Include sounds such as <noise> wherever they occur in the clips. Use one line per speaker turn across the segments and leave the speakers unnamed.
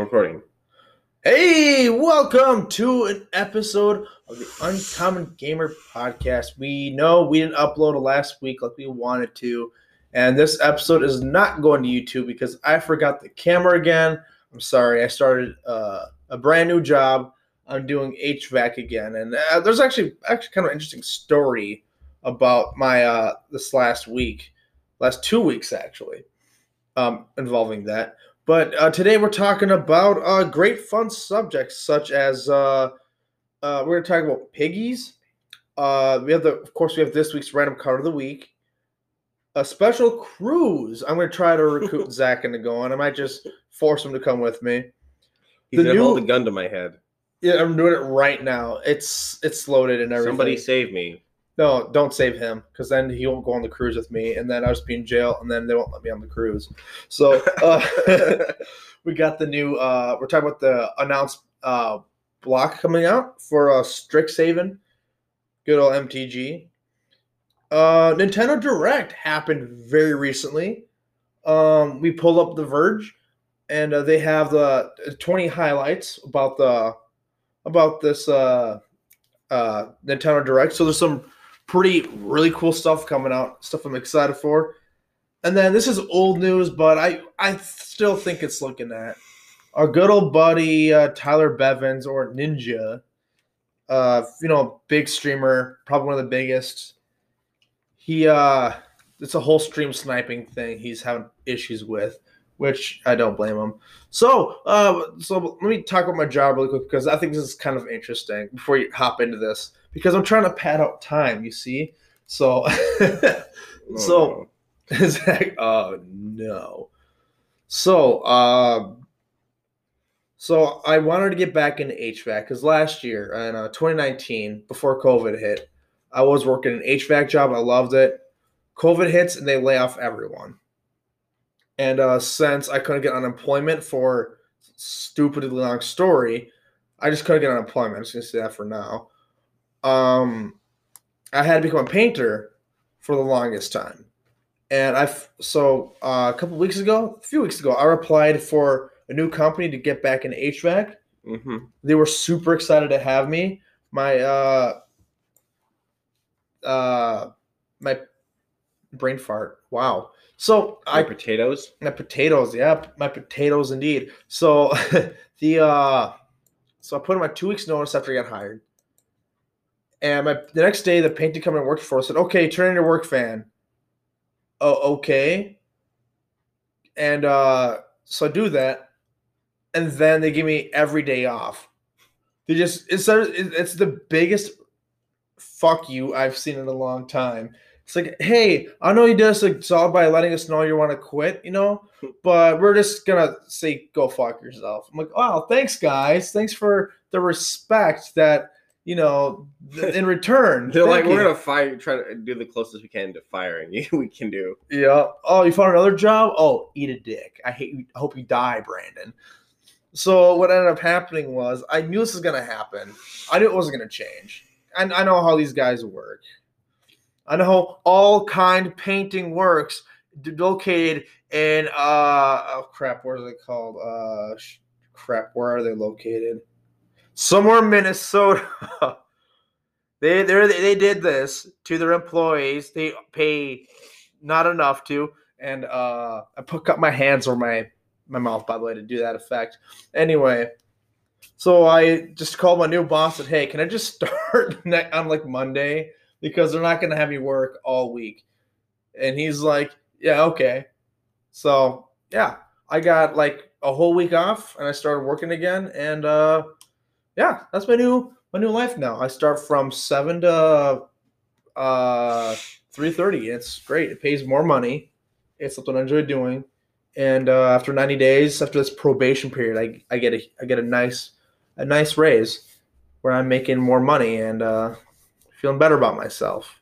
Recording.
Hey, welcome to an episode of the Uncommon Gamer podcast. We know we didn't upload last week like we wanted to, and this episode is not going to YouTube because I forgot the camera again. I'm sorry, I started uh, a brand new job. I'm doing HVAC again, and uh, there's actually actually kind of interesting story about my uh, this last week, last two weeks actually, um, involving that. But uh, today we're talking about uh, great fun subjects such as uh, uh, we're going to talk about piggies. Uh, we have the, of course, we have this week's random card of the week. A special cruise. I'm going to try to recruit <laughs> Zach into going. I might just force him to come with me.
He's
The
gonna
new-
hold a gun to my head.
Yeah, I'm doing it right now. It's it's loaded and everything.
Somebody save me.
No, don't save him because then he won't go on the cruise with me, and then I'll just be in jail, and then they won't let me on the cruise. So <laughs> uh, <laughs> we got the new. Uh, we're talking about the announced uh, block coming out for uh, Strixhaven. Good old MTG. Uh, Nintendo Direct happened very recently. Um, we pulled up the Verge, and uh, they have the 20 highlights about the about this uh, uh, Nintendo Direct. So there's some pretty really cool stuff coming out. Stuff I'm excited for. And then this is old news, but I I still think it's looking at our good old buddy uh, Tyler Blevins or Ninja. Uh, you know, big streamer, probably one of the biggest. He uh, it's a whole stream sniping thing. He's having issues with, which I don't blame him. So, uh, so let me talk about my job really quick because I think this is kind of interesting before you hop into this because I'm trying to pad out time. You see, so <laughs>
Oh,
so Zach, <laughs> oh no. So, uh, so I wanted to get back into HVAC because last year in uh, 2019, before COVID hit, I was working an HVAC job. I loved it. COVID hits and they lay off everyone. And uh, since I couldn't get unemployment for stupidly long story, I just couldn't get unemployment. I'm just gonna say that for now. Um, I had to become a painter for the longest time. And I so uh, a couple weeks ago, a few weeks ago, I applied for a new company to get back in HVAC.
hmm
They were super excited to have me. My uh uh my brain fart. Wow. So
I
I
potatoes.
my potatoes, yeah, my potatoes indeed. So <laughs> the uh so I put in my two weeks notice after I got hired. And my the next day the painting company I worked for us said, okay, turn in your work fan. Oh, okay. And uh so I do that. And then they give me every day off. They just it's it's the biggest fuck you I've seen in a long time. It's like, hey, I know you did us a job by letting us know you want to quit, you know, <laughs> but we're just gonna say go fuck yourself. I'm like, wow, thanks guys, thanks for the respect that you know th- in return. <laughs>
They're like, we're gonna fire, try to do the closest we can to firing you. <laughs> we can do.
Yeah. Oh, you found another job? Oh, eat a dick. I hate you. I hope you die, Brandon. So what ended up happening was I knew this was gonna happen. I knew it wasn't gonna change. And I know how these guys work. I know how all kind painting works. Located in uh oh crap, what are they called? Uh sh- crap, where are they located? Somewhere Minnesota. <laughs> they they they did this to their employees. They pay not enough to, and uh, I put up my hands or my my mouth by the way to do that effect. Anyway, so I just called my new boss and hey, can I just <laughs> start on like Monday because they're not gonna have me work all week, and he's like, yeah, okay. So yeah, I got like a whole week off and I started working again, and uh, yeah, that's my new my new life now. I start from seven to uh three thirty. It's great. It pays more money. It's something I enjoy doing. And uh, after ninety days, after this probation period, I, I get a I get a nice a nice raise where I'm making more money and uh, feeling better about myself.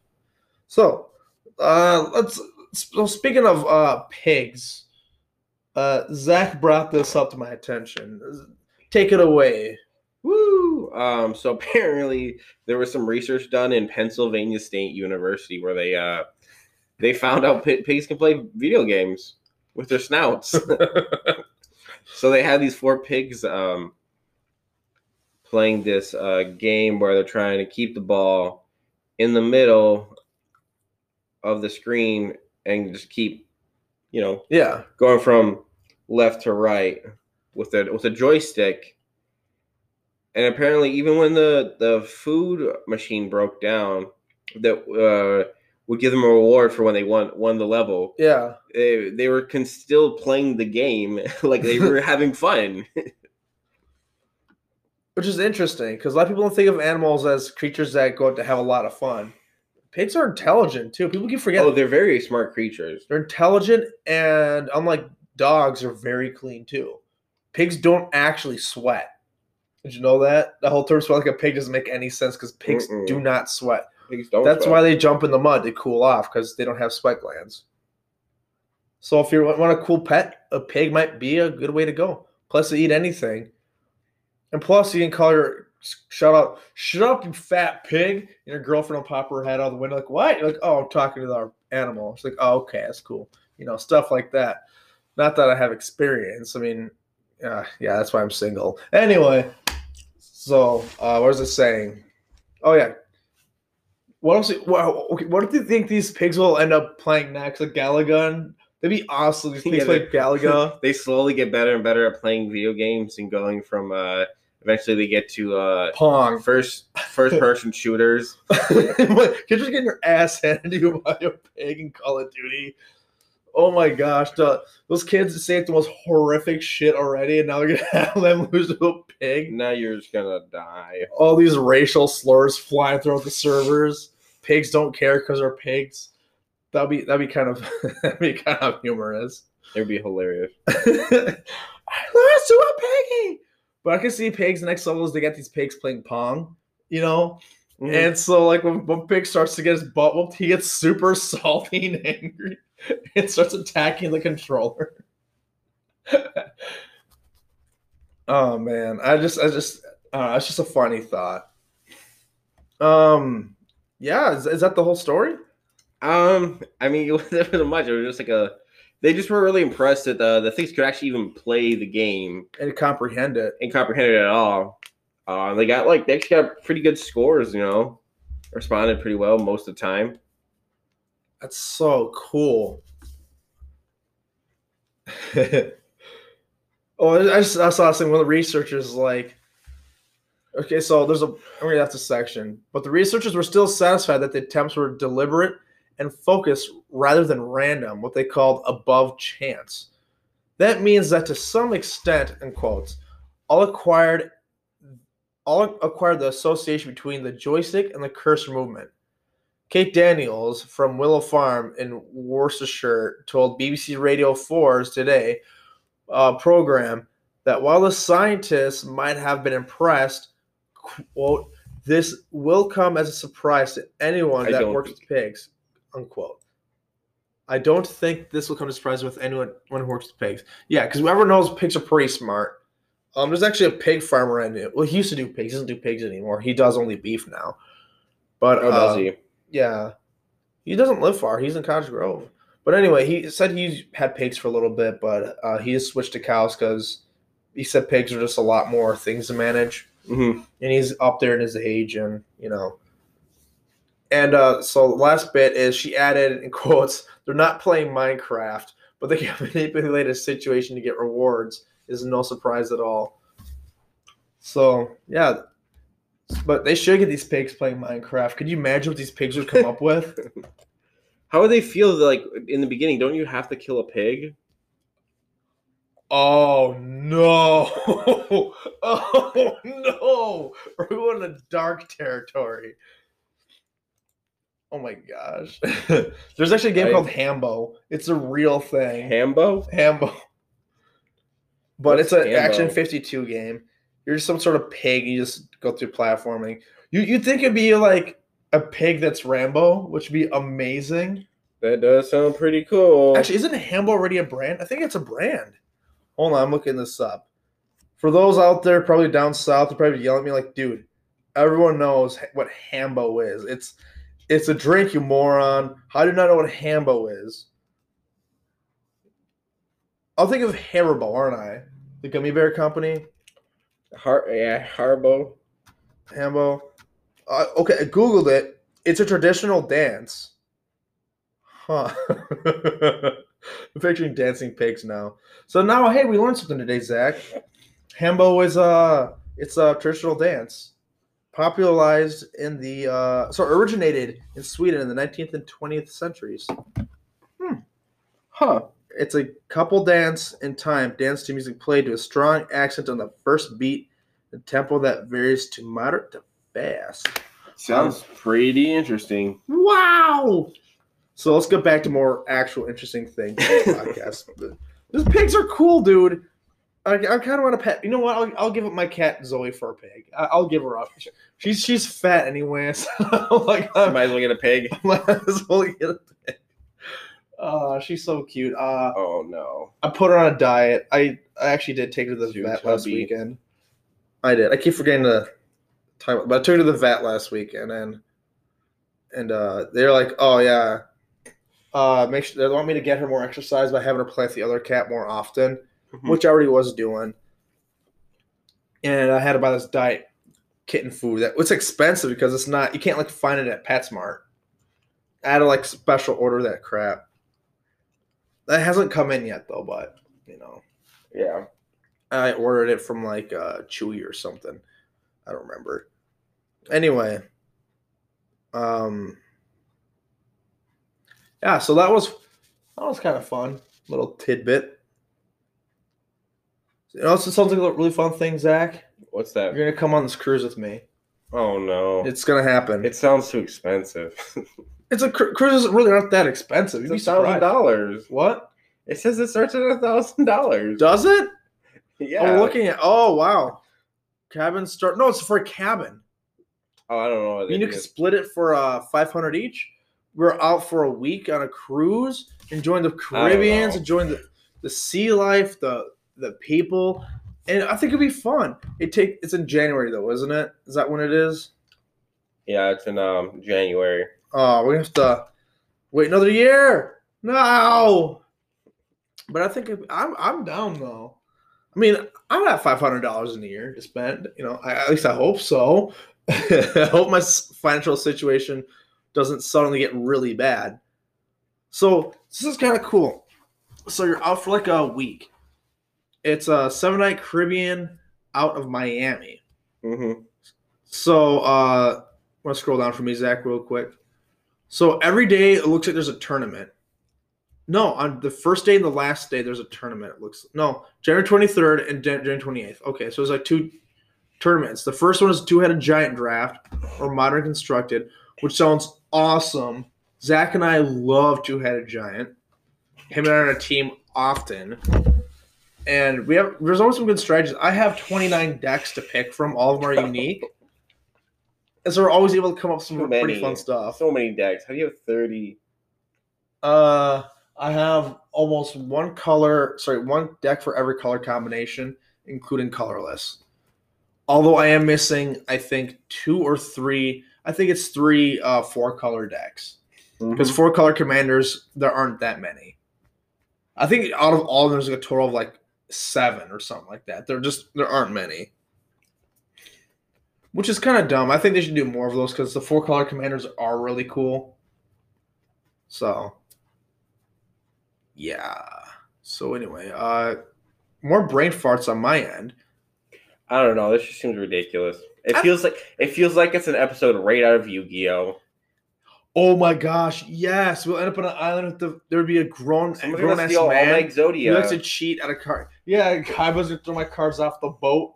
So uh, let's. So speaking of uh, pigs, uh, Zach brought this up to my attention. Take it away.
Woo! Um, so <laughs> apparently there was some research done in Pennsylvania State University where they uh they found out pi- pigs can play video games with their snouts. <laughs> So they had these four pigs um, playing this uh, game where they're trying to keep the ball in the middle of the screen and just keep, you know,
Yeah.
going from left to right with a with a joystick. And apparently, even when the the food machine broke down, that uh, would give them a reward for when they won won the level.
Yeah.
They they were con- still playing the game <laughs> like they were <laughs> having fun.
Which is interesting because a lot of people don't think of animals as creatures that go out to have a lot of fun. Pigs are intelligent too. People keep forget.
oh, they're very smart creatures.
they're intelligent and unlike dogs, are very clean too. Pigs don't actually sweat. Did you know that? The whole term sweat like a pig doesn't make any sense because pigs
Mm-mm.
do not sweat.
Pigs don't.
That's
sweat.
why they jump in the mud to cool off because they don't have sweat glands. So if you want a cool pet, a pig might be a good way to go. Plus, they eat anything, and plus you can call your shut up, shut up, you fat pig, and your girlfriend will pop her head out the window like, "What?" You're like, "Oh, I'm talking to our animal." She's like, "Oh, okay, that's cool." You know, stuff like that. Not that I have experience. I mean, uh, yeah, that's why I'm single. Anyway, so uh, what was it saying? Oh yeah, what else? Okay, what do you think these pigs will end up playing next? Like Galaga? That'd be awesome. These pigs
Yeah,
play
they-
Galaga. <laughs>
they slowly get better and better at playing video games and going from uh eventually they get to uh
Pong.
first first <laughs> person shooters <laughs>
You're just getting your ass handed to you by a pig in Call of Duty. Oh my gosh, the, those kids say the most horrific shit already, and now they're gonna <laughs> have them lose to a pig.
now you're just gonna die
All these racial slurs flying throughout the servers. Pigs don't care because they're pigs. That'd be that'd be kind of <laughs> that'd be kind of humorous.
it'd be hilarious <laughs>
I lost to a piggy. But I can see pigs. The next level is they get these pigs playing pong, you know.
Mhm.
And so, like when one pig starts to get his butt whooped, he gets super salty and angry <laughs> and starts attacking the controller. <laughs> oh man, I just, I just, uh, it's just a funny thought. Um, yeah, is, is that the whole story?
um i mean <laughs> it wasn't much it was just like a they just were really impressed that the, the things could actually even play the game
And comprehend it.
and comprehend it at all uh, they got like they actually got pretty good scores you know responded pretty well most of the time
That's so cool. <laughs> oh, I just I saw something. One of the researchers like, okay, so there's a I'm gonna have to section, but the researchers were still satisfied that the attempts were deliberate and focused rather than random, what they called above chance. That means that to some extent, in quotes, all acquired all acquired the association between the joystick and the cursor movement. Kate Daniels from Willow Farm in Worcestershire told BBC Radio 4's Today uh, program that while the scientists might have been impressed, quote, this will come as a surprise to anyone
I
that works with pigs, unquote. I don't think this will come as a surprise with anyone who works with pigs. Yeah, because whoever knows pigs are pretty smart. Um, there's actually a pig farmer I knew. Well, he used to do pigs. He doesn't do pigs anymore. He does only beef now. But
oh does
uh,
he
yeah. He doesn't live far. He's in Cottage Grove. But anyway, he said he had pigs for a little bit, but uh, he just switched to cows because he said pigs are just a lot more things to manage.
hmm
And he's up there in his age, and, you know. And uh, so the last bit is she added, in quotes, they're not playing Minecraft, but they can <laughs> manipulate a situation to get rewards. Is no surprise at all. So, yeah. But they should get these pigs playing Minecraft. Could you imagine what these pigs would come up with? <laughs>
How would they feel like in the beginning? Don't you have to kill a pig?
Oh no! <laughs> Oh no! We're going to dark territory. Oh my gosh! <laughs> There's actually a game
I-
called Hambo. It's a real thing.
Hambo?
Hambo. But
What's
it's an
Hambo?
Action 52 game. You're just some sort of pig. You just go through platforming. You you think it'd be like a pig that's Rambo, which would be amazing.
That does sound pretty cool.
Actually, isn't Hambo already a brand? I think it's a brand. Hold on, I'm looking this up. For those out there, probably down south, they're probably yelling at me like, "Dude, everyone knows what Hambo is. It's it's a drink, you moron. How do you not know what Hambo is?" I'll think of Haribo, aren't I? the gummy bear company,
Har- yeah, Harbo.
Hambo. Uh, okay, I googled it. It's a traditional dance. Huh. <laughs> I'm picturing dancing pigs now. So now, hey, we learned something today, Zach. Hambo is uh it's a traditional dance, popularized in the uh so originated in Sweden in the 19th and 20th centuries.
Huh.
It's a couple dance in time, dance to music played to a strong accent on the first beat, the tempo that varies to moderate to fast.
Sounds pretty interesting.
Wow. So let's get back to more actual interesting things <laughs> podcast. These pigs are cool, dude. I, I kind of want to pet. You know what? I'll, I'll give up my cat Zoe for a pig. I, I'll give her up. She's she's fat anyway. <laughs> So like, I'm,
Might as well get a pig. <laughs>
might as well get a pig. Uh, she's so cute. Uh,
Oh no.
I put her on a diet. I, I actually did take her to the
Too
vet last weekend. I did. I keep forgetting to time, but I took her to the vet last week, and then and uh, they're like, "Oh yeah, uh, make sure they want me to get her more exercise by having her play with the other cat more often,
Mhm.
which I already was doing." And I had to buy this diet kitten food that it's expensive because it's not you can't like find it at PetSmart. I had to like special order that crap. That hasn't come in yet though, but you know.
Yeah.
I ordered it from like uh Chewy or something. I don't remember. Anyway, um Yeah, so that was that was kind of fun. Little tidbit. You know, also sounds like a really fun thing, Zach.
What's that?
You're gonna come on this cruise with me.
Oh no.
It's gonna happen.
it sounds too expensive. <laughs>
It's a cru- cruises really aren't that expensive.
It's a thousand dollars.
What
It says it starts at a thousand dollars.
does it?
Yeah.
I'm looking at. Oh wow, cabin start. No, it's for a cabin.
Oh, I don't know. What
You
they
can split it for uh 500 each. We're out for a week on a cruise, enjoying the Caribbean, enjoying the, the sea life, the the people, and I think it'd be fun. It take it's in January though, isn't it? Is that when it is?
Yeah, it's in um January.
Oh, we have to wait another year. No, but I think it- I'm I'm down though. I mean, I'm at five hundred dollars in a year to spend. You know, I, at least I hope so. <laughs> I hope my financial situation doesn't suddenly get really bad. So this is kind of cool. So you're out for like a week. It's a seven night Caribbean out of Miami.
Mm-hmm.
So uh I'm gonna scroll down for me, Zach, real quick. So every day it looks like there's a tournament. No, on the first day and the last day there's a tournament. It looks no January 23rd and Jan- January 28th. Okay, so it's like two tournaments. The first one is two-headed giant draft or modern constructed, which sounds awesome. Zach and I love two-headed giant. Him and I are on a team often. And we have there's always some good strategies. I have 29 decks to pick from. All of them are <laughs> unique. And so we're always able to come up with some pretty
many.
fun stuff.
So many decks. How do you have thirty?
Uh, I have almost one color, sorry, one deck for every color combination, including colorless. Although I am missing, I think two or three. I think it's three, uh, four color decks because four color commanders there aren't that many. I think out of all of them, there's like a total of like seven or something like that. There just there aren't many, which is kind of dumb. I think they should do more of those because the four color commanders are really cool. So, yeah. So anyway, uh, more brain farts on my end.
I don't know. This just seems ridiculous. It
I-
feels like it feels like it's an episode right out of Yu-Gi-Oh.
Oh my gosh, yes, we'll end up on an island with the there would be a grown
Somebody's
grown ass man. He likes to cheat at a card. Yeah, I was gonna throw my cards off the boat.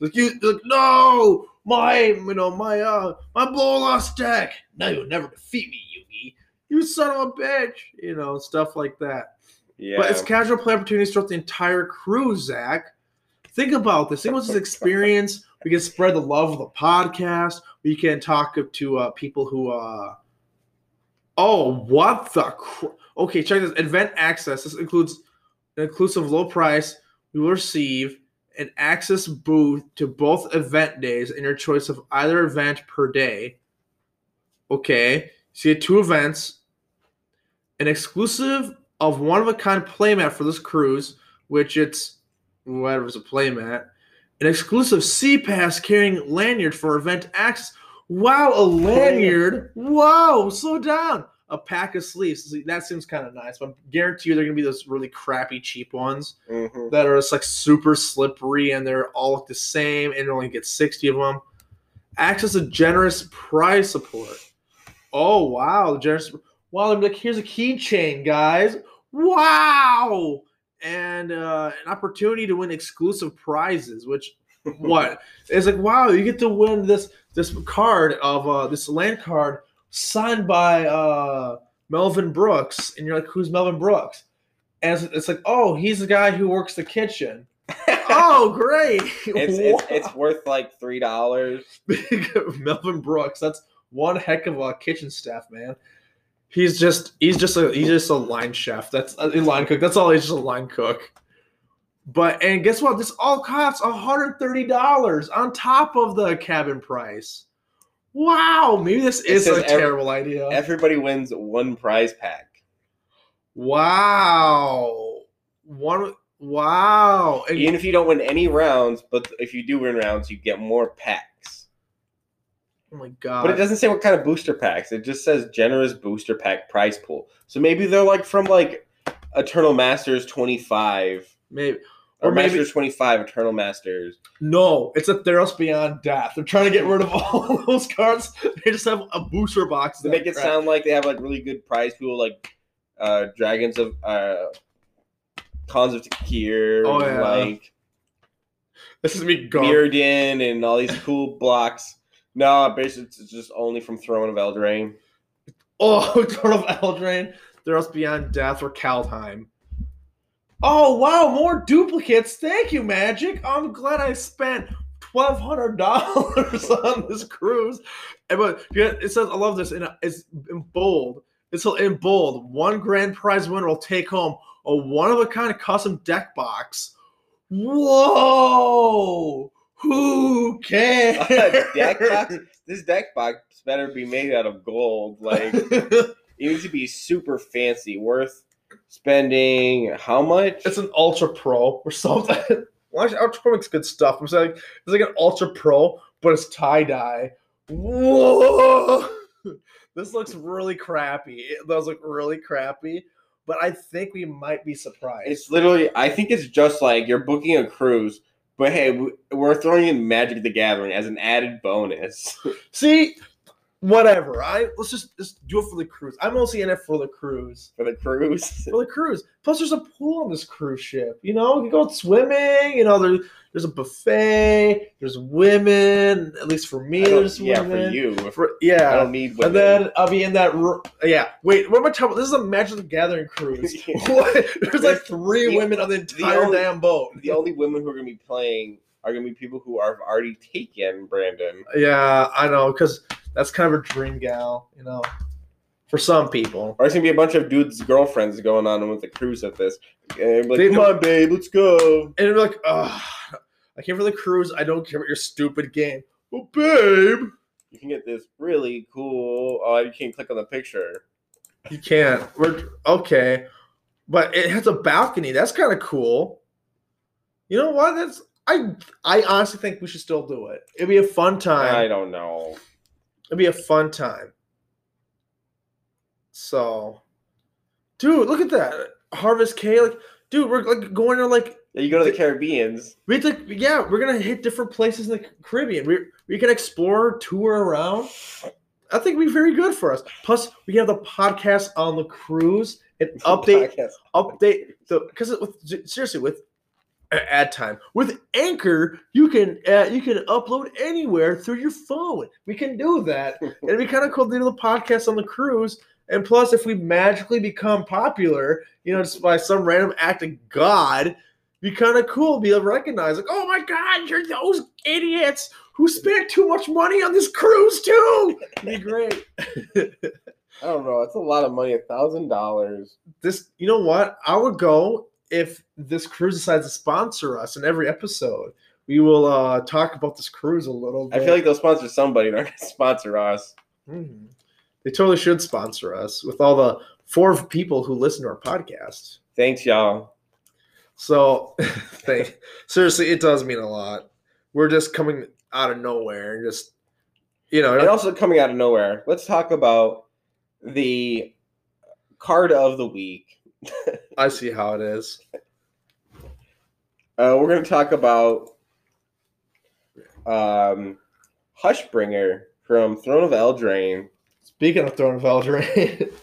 Like you, like no, my, you know, my, uh, my blow lost deck. Now you'll never defeat me, Yugi. You son of a bitch. You know, stuff like that.
Yeah.
But it's casual play opportunities throughout the entire cruise, Zach. Think about this. Think about this experience. We can spread the love of the podcast. We can talk to uh, people who. uh Oh, what the? Cr- okay, check this. Event access. This includes an inclusive low price. We will receive an access booth to both event days and your choice of either event per day. Okay, so you get two events. An exclusive of one of a kind playmat for this cruise, which it's whatever's a playmat, an exclusive Sea pass carrying lanyard for event access. Wow, a lanyard! Wow, slow down. A pack of sleeves. That seems kind of nice, but I guarantee you they're gonna be those really crappy, cheap ones
Mhm.
that are just like super slippery and they're all look the same and you only get 60 of them. Access a generous prize support. Oh wow, generous wow, they're like here's a keychain, guys. Wow! And uh, an opportunity to win exclusive prizes, which what? <laughs> It's like wow, you get to win this this card of uh this land card signed by uh Melvin Brooks, and you're like, who's Melvin Brooks? And it's, it's like, oh, he's the guy who works the kitchen. <laughs> oh, great!
it's, <laughs> it's it's worth like three dollars.
Melvin Brooks. That's one heck of a kitchen staff, man. He's just he's just a he's just a line chef. That's a line cook. That's all. He's just a line cook. But and guess what? This all costs hundred thirty dollars on top of the cabin price. Wow, maybe this
It
is a
every-
terrible idea.
Everybody wins one prize pack.
wow, one. Wow, and
Even if you don't win any rounds, but if you do win rounds, you get more packs.
Oh my god!
But it doesn't say what kind of booster packs. It just says generous booster pack prize pool. So maybe they're like from like Eternal Masters 25
maybe
or,
Or maybe-
Masters 25 Eternal Masters.
No, it's a Theros Beyond Death. They're trying to get rid of <laughs> all those cards. They just have a booster box.
To
that
make it
crap.
sound like they have like really good prize pool, like uh Dragons of uh Khans of Tarkir,
Oh, yeah.
like
This is me.
Mirrodin and all these cool blocks. No, basically it's just only from Throne of Eldraine.
Oh, <laughs> Throne of Eldraine, Theros Beyond Death, or Kaldheim. Oh wow, more duplicates. Thank you, Magic. I'm glad I spent twelve hundred dollars <laughs> on this cruise. But it says I love this, and uh, it's in bold. It's in bold. One grand prize winner will take home a one of a kind custom deck box. Whoa! Who cares?
deck box. This deck box better be made out of gold. Like <laughs> it needs to be super fancy, worth spending how much?
it's an Ultra Pro or something. Well, actually, Ultra Pro makes good stuff. I'm saying it's like an Ultra Pro, but it's tie dye. Whoa! <laughs> This looks really crappy. It does look really crappy, but I think we might be surprised.
It's literally. I think it's just like you're booking a cruise, but hey, we- we're throwing in Magic the Gathering as an added bonus. <laughs>
See, whatever. I let's just just do it for the cruise. I'm mostly in it for the cruise.
for the cruise. <laughs>
For the cruise. Plus, there's a pool on this cruise ship. You know, you go swimming. You know, there, there's a buffet. There's women. At least for me, there's
yeah,
women.
for you.
For,
I don't need women.
And then I'll be in that. ro- Yeah. Wait. What am I talking about? This is a Magic the Gathering cruise. <laughs> <laughs> There's like three
The-
women on the entire
only-
damn boat.
the only women who are going to be playing are going to be people who are already taken. Brandon.
Yeah, I know, because that's kind of a dream gal, you know, for some people.
Or it's gonna be a bunch of dudes' girlfriends going on with the cruise at this. And like, come on, babe, let's go.
And be like, ugh, I came for the cruise. I don't care about your stupid game. Oh, babe.
You can get this really cool. Oh, you can't click on the picture.
You can't. We're okay, but it has a balcony. That's kind of cool. You know what? That's I. I honestly think we should still do it. It'd be a fun time.
I don't know.
It'd be a fun time. So, dude, look at that Harvest K. Like, dude, we're like going to like
Yeah, you go to the Caribbeans.
we have to, yeah, we're gonna hit different places in the Caribbean. We we can explore, tour around. I think it'd be very good for us. Plus, we have the podcast on the cruise and <laughs> update
Podcast.
update the because with seriously with ad time with Anchor you can uh, you can upload anywhere through your phone. We can do that. <laughs> It'd be kind of cool to do the podcast on the cruise. And plus, if we magically become popular, you know, just by some random act of God, be kind of cool. Be recognized, like, oh my God, you're those idiots who spent too much money on this cruise too. It'd be great. <laughs>
I don't know. It's a lot of money. A thousand dollars.
this you know what i would go if this cruise decides to sponsor us in every episode we will uh talk about this cruise a little bit.
I feel like they'll sponsor somebody. They're going to sponsor us.
Mhm. they totally should sponsor us with all the four people who listen to our podcast
Thanks, y'all.
So, <laughs> thank, seriously, it does mean a lot. We're just coming out of nowhere and just, you know,
And also coming out of nowhere, let's talk about the card of the week.
I see how it is.
Uh, we're going to talk about um, Hushbringer from Throne of Eldraine.
Speaking of Throne of Eldraine, <laughs>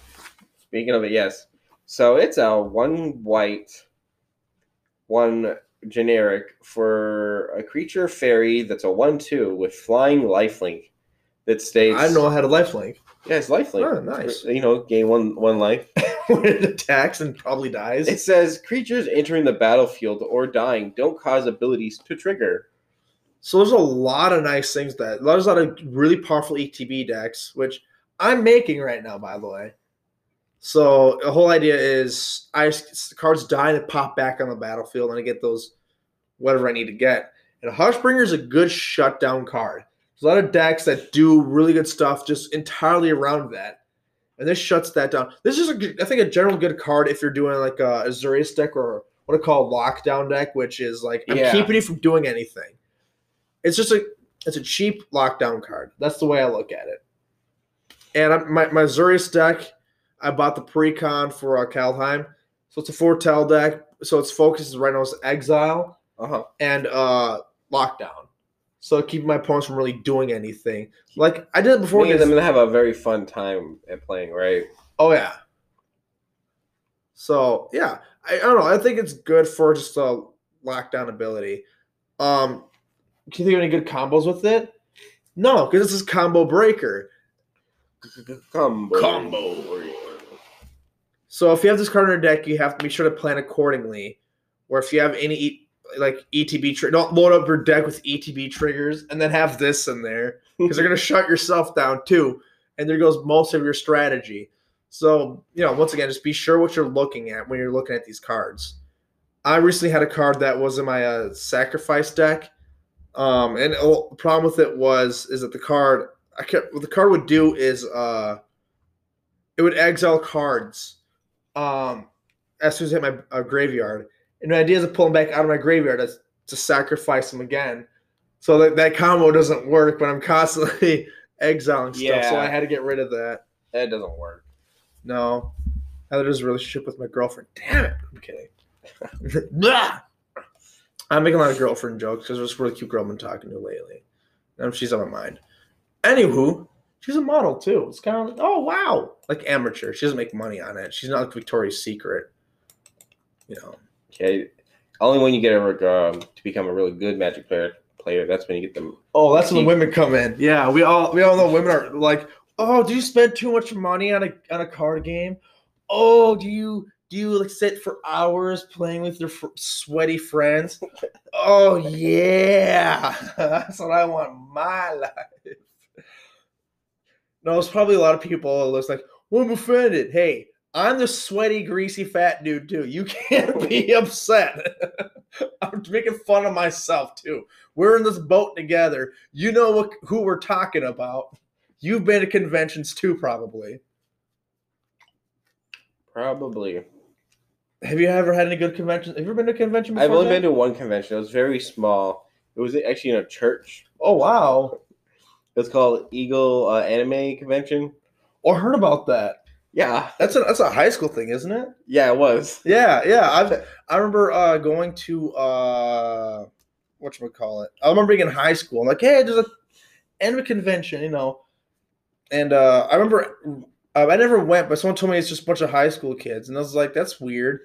Speaking of it, yes. So it's a one white, one generic for a creature fairy that's a one-two with flying lifelink that states.
I don't know I had a lifelink.
Yeah, it's lifelink.
Oh, nice.
You know, gain one one life. <laughs> <laughs>
when it attacks and probably dies.
It says creatures entering the battlefield or dying don't cause abilities to trigger.
So there's a lot of nice things that there's a lot of really powerful ETB decks, which I'm making right now, by the way. So the whole idea is I cards die and pop back on the battlefield, and I get those whatever I need to get. And Hushbringer is a good shutdown card. There's a lot of decks that do really good stuff just entirely around that, and this shuts that down. This is, a, good- I think, a general good card if you're doing like a Azorius deck or what I call a lockdown deck, which is like I'm
Yeah.
keeping you from doing anything. It's just a it's a cheap lockdown card. That's the way I look at it. And I, my my Zurius deck, I bought the precon for uh, Kaldheim, so it's a foretell deck. So its focus is right now is exile
Uh huh.
and uh lockdown. So keeping my opponents from really doing anything. Like I did it I'm
gonna have a very fun time at playing, right?
Oh yeah. So yeah, I, I don't know. I think it's good for just a lockdown ability. Um, can you think of any good combos with it? No, because this is combo breaker.
Combo.
Combo. So if you have this card in your deck, you have to be sure to plan accordingly. Or if you have any like ETB, tri- don't load up your deck with ETB triggers and then have this in there <laughs> because they're gonna shut yourself down too. And there goes most of your strategy. So you know, once again, just be sure what you're looking at when you're looking at these cards. I recently had a card that was in my uh, sacrifice deck, um, and the problem with it was is that the card I kept what the card would do is uh, it would exile cards um, as soon as I hit my uh, graveyard. And the idea is to pull them back out of my graveyard is to sacrifice them again. So that, that combo doesn't work, but I'm constantly <laughs> exiling stuff. So I had to get rid of that.
That doesn't work.
No. How there's a relationship with my girlfriend. Damn it. I'm kidding. <laughs> I'm making a lot of girlfriend jokes because there's a really cute girl I've been talking to lately. And she's on my mind. Anywho, she's a model too. It's kind of like, oh wow. Like amateur. She doesn't make money on it. She's not like Victoria's Secret. You know.
Okay. Only when you get a um, to become a really good Magic player, player, that's when you get them.
Oh, that's when the women come in. Yeah, we all we all know women are like, oh, do you spend too much money on a on a card game? Oh, do you do you like sit for hours playing with your fr- sweaty friends? <laughs> oh yeah, <laughs> that's what I want in my life. No, it's probably a lot of people that's like, well, I'm offended. Hey, I'm the sweaty, greasy, fat dude too. You <laughs> can't be <laughs> upset. <laughs> I'm making fun of myself too. We're in this boat together. You know what, who we're talking about. You've been to conventions too, probably.
Probably.
Have you ever had any good conventions? Have you ever been to a convention before?
I've only been to one convention. It was very small. It was actually in a church.
Oh wow!
It's called Eagle uh, Anime Convention.
Or heard about that?
Yeah,
That's a that's a high school thing, isn't it?
yeah, it was.
Yeah, yeah. I've I remember uh, going to uh, what call it? I remember being in high school. I'm like, hey, there's a end anime convention, you know. And uh, I remember uh, I never went, but someone told me it's just a bunch of high school kids, and I was like, that's weird.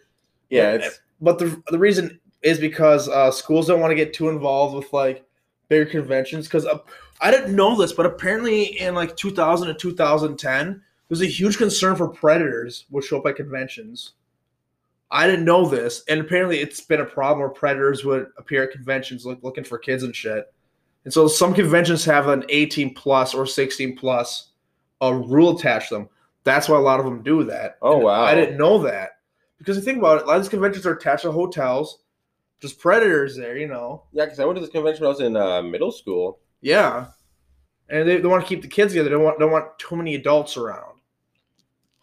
Yeah,
But-
it's
But the the reason is because uh, schools don't want to get too involved with like bigger conventions. Because uh, I didn't know this, but apparently in like 2000 to 2010, there's a huge concern for predators will show up at conventions. I didn't know this, and apparently it's been a problem where predators would appear at conventions look, looking for kids and shit. And so some conventions have an 18 plus or 16 plus a rule attached to them. That's why a lot of them do that.
Oh,
And
wow.
I didn't know that because you think about it, a lot of these conventions are attached to hotels, just predators there, you know.
yeah. Because I went to this convention when I was in uh, middle school.
Yeah, and they, they want to keep the kids together. They don't want don't want too many adults around.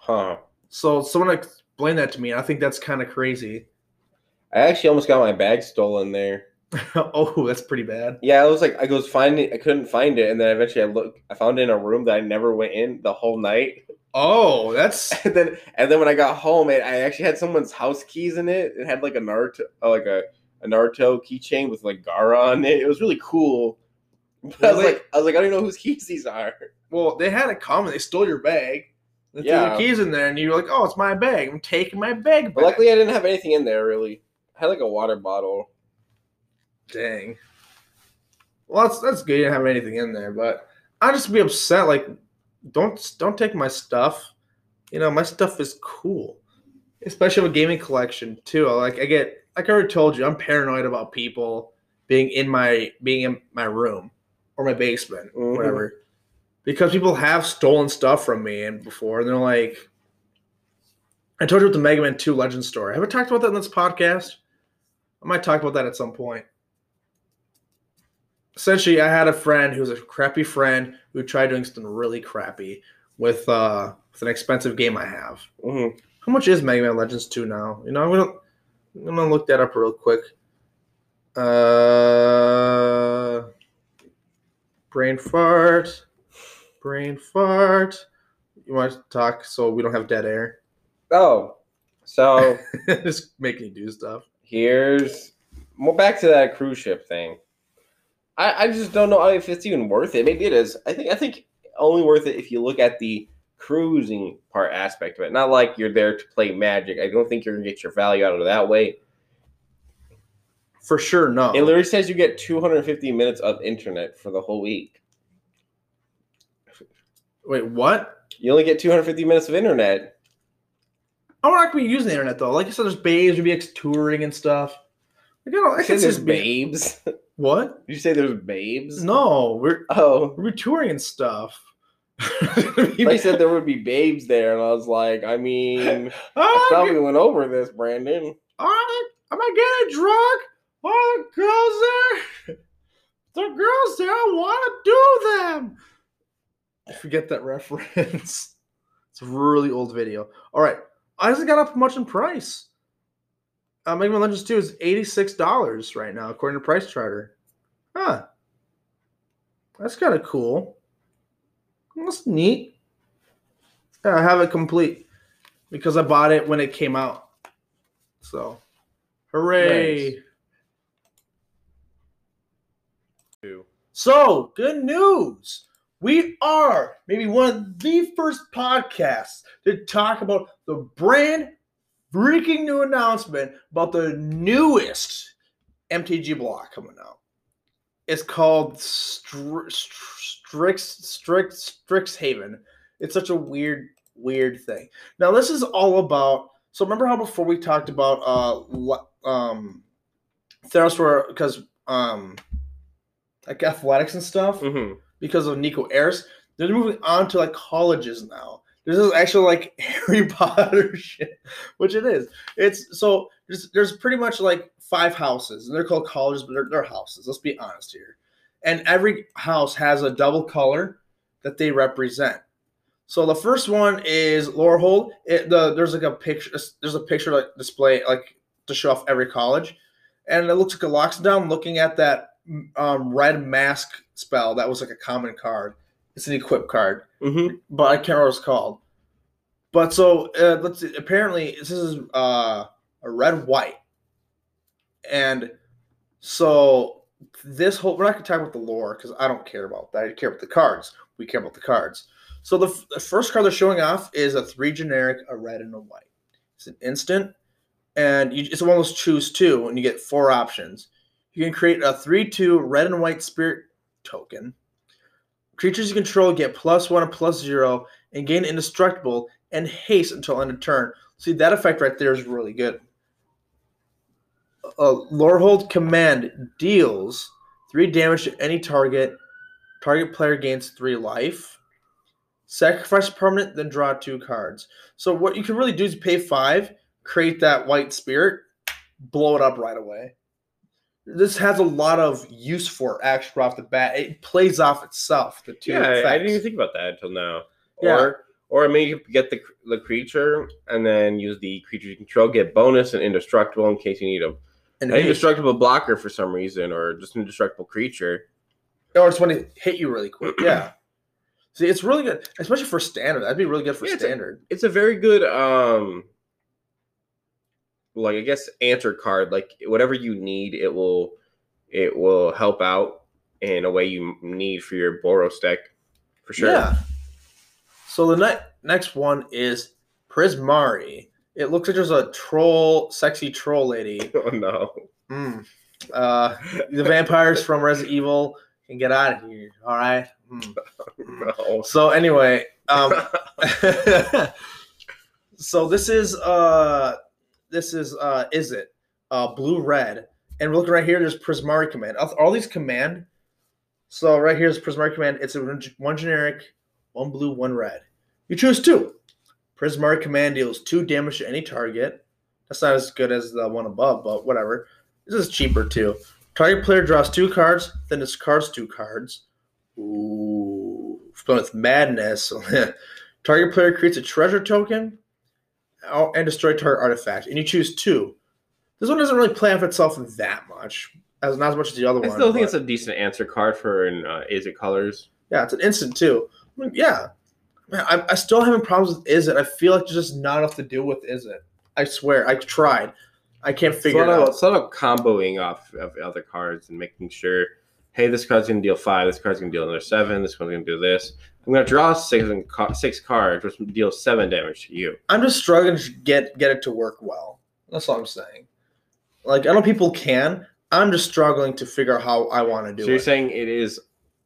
Huh.
So someone explained that to me, and I think that's kind of crazy.
I actually almost got my bag stolen there. <laughs>
oh, that's pretty bad.
Yeah, I was like, I was finding. I couldn't find it, and then eventually I looked. I found it in a room that I never went in the whole night. <laughs>
Oh, that's <laughs>
And then, and then when I got home, it, I actually had someone's house keys in it. It had like a Naruto, uh, like a, a Naruto keychain with like Gaara on it. It was really cool. But I was like, I was like, I don't even know whose keys these are.
well. They had come and they stole your bag. They threw
Yeah.
the keys in there, and you're like, "Oh, it's my bag. I'm taking my bag back."
But luckily, I didn't have anything in there really. I had like a water bottle.
Dang. Well, that's that's good. You didn't have anything in there, but I just be upset. Like, don't don't take my stuff. You know, my stuff is cool, especially with gaming collection too. Like, I get like I already told you, I'm paranoid about people being in my being in my room or my basement,
Mhm.
whatever, because people have stolen stuff from me and before, and they're like. I told you about the Mega Man 2 Legend story. Have I talked about that in this podcast? I might talk about that at some point essentially I had a friend who was a crappy friend who tried doing something really crappy with uh with an expensive game I have.
Mhm.
How much is Mega Man Legends 2 now? You know, I'm gonna I'm gonna look that up real quick. Uh brain fart. Brain fart. You want to talk so we don't have dead air?
Oh, so <laughs>
Just making me do stuff.
here's well back to that cruise ship thing. I, I just don't know if it's even worth it. Maybe it is. I think I think only worth it if you look at the cruising part aspect of it. Not like you're there to play magic. I don't think you're gonna get your value out of it that way.
For sure, no.
It literally says you get 250 minutes of internet for the whole week.
Wait, what?
You only get 250 minutes of internet.
I'm not gonna be using the internet though. Like I said, there's babes, like touring and stuff. Like, I don't. I
You there's
be
babes. Did <laughs>
what?
you say there's babes?
No, we're
Oh,
we're touring and stuff. <laughs>
I said there would be babes there, and I was like, I mean, <laughs> I
oh,
thought went over this, Brandon.
I, am I getting drunk? Are the girls there? The girls there, I want to do them. Forget that reference. <laughs> It's a really old video. All right, I hasn't got up much in price. Uh, Mega Man Legends 2 is $86 right now, according to Price Charter. Huh. That's kind of cool. That's neat. Yeah, I have it complete because I bought it when it came out. So, hooray.
Nice.
So, good news. We are maybe one of the first podcasts to talk about the brand freaking new announcement about the newest MTG block coming out. It's called Str- Str- Strix Strix Strixhaven. It's such a weird weird thing. Now this is all about so remember how before we talked about uh um Theros were because um like athletics and stuff
Mm-hmm.
Because of Nico Eris. They're moving on to like colleges now. This is actually like <laughs> Harry Potter shit, which it is. It's so there's there's pretty much like five houses, and they're called colleges, but they're, they're houses. Let's be honest here. And every house has a double color that they represent. So the first one is Lorehold. It, the there's like a picture. There's a picture like display like to show off every college, and it looks like a Loxodon looking at that um, red mask spell that was like a common card. It's an equip card,
Mm-hmm.
but I can't remember what it's called. But so uh, let's see. Apparently, this is uh, a red white, and so this whole we're not gonna talk about the lore because I don't care about that. I care about the cards. We care about the cards. So the, f- the first card they're showing off is a three generic, a red and a white. It's an instant, and you, it's one of those choose two, and you get four options. You can create a three-two red and white spirit token. Creatures you control get plus one and plus zero, and gain indestructible and haste until end of turn. See that effect right there is really good. Uh, Lorehold command deals three damage to any target. Target player gains three life. Sacrifice permanent, then draw two cards. So what you can really do is pay five, create that white spirit, blow it up right away. This has a lot of use for it actually off the bat. It plays off itself. The two
Yeah, I- I didn't even think about that until now.
Yeah.
Or Or maybe you get the the creature and then use the creature you control, get bonus and indestructible in case you need them.
And
An indestructible blocker for some reason, or just an indestructible creature.
or it's when it hit you really quick. Yeah. See, it's really good, especially for standard. That'd be really good for
Yeah, it's a-
standard.
It's a very good um like I guess answer card. Like whatever you need, it will it will help out in a way you need for your Boros deck. For sure.
Yeah. So the ne- next one is Prismari. It looks like there's a troll, sexy troll lady. <laughs>
Oh no.
Mm. Uh, the vampires <laughs> from Resident Evil can get out of here. All right. Mm. <laughs>
No.
So anyway, um, so this is uh, this is uh, is it uh, blue red? And we're looking right here. There's Prismari command. All these command. So right here is Prismari command. It's a one generic, one blue, one red. You choose two. Prismari command deals two damage to any target. That's not as good as the one above, but whatever. This is cheaper too. Target player draws two cards, then discards two cards. Ooh, filled with madness. <laughs> target player creates a treasure token and destroy target artifact, and you choose two. This one doesn't really play off itself that much, as not as much as the other
I
one.
I still think
but-
it's a decent answer card for an uh, Izzet Colors.
yeah, it's an instant too. I mean, yeah, Man, I, I still having problems with Izzet. I feel like there's just not enough to do with Izzet. I swear, I tried. I can't figure it
of,
out.
it's a lot of comboing off of other cards and making sure, hey, this card's gonna deal five, this card's gonna deal another seven, this one's gonna do this. I'm gonna draw six and six cards, which deals seven damage to you.
I'm just struggling to get get it to work well. That's all I'm saying. Like I know people can. I'm just struggling to figure out how I want to do it.
so you're saying it is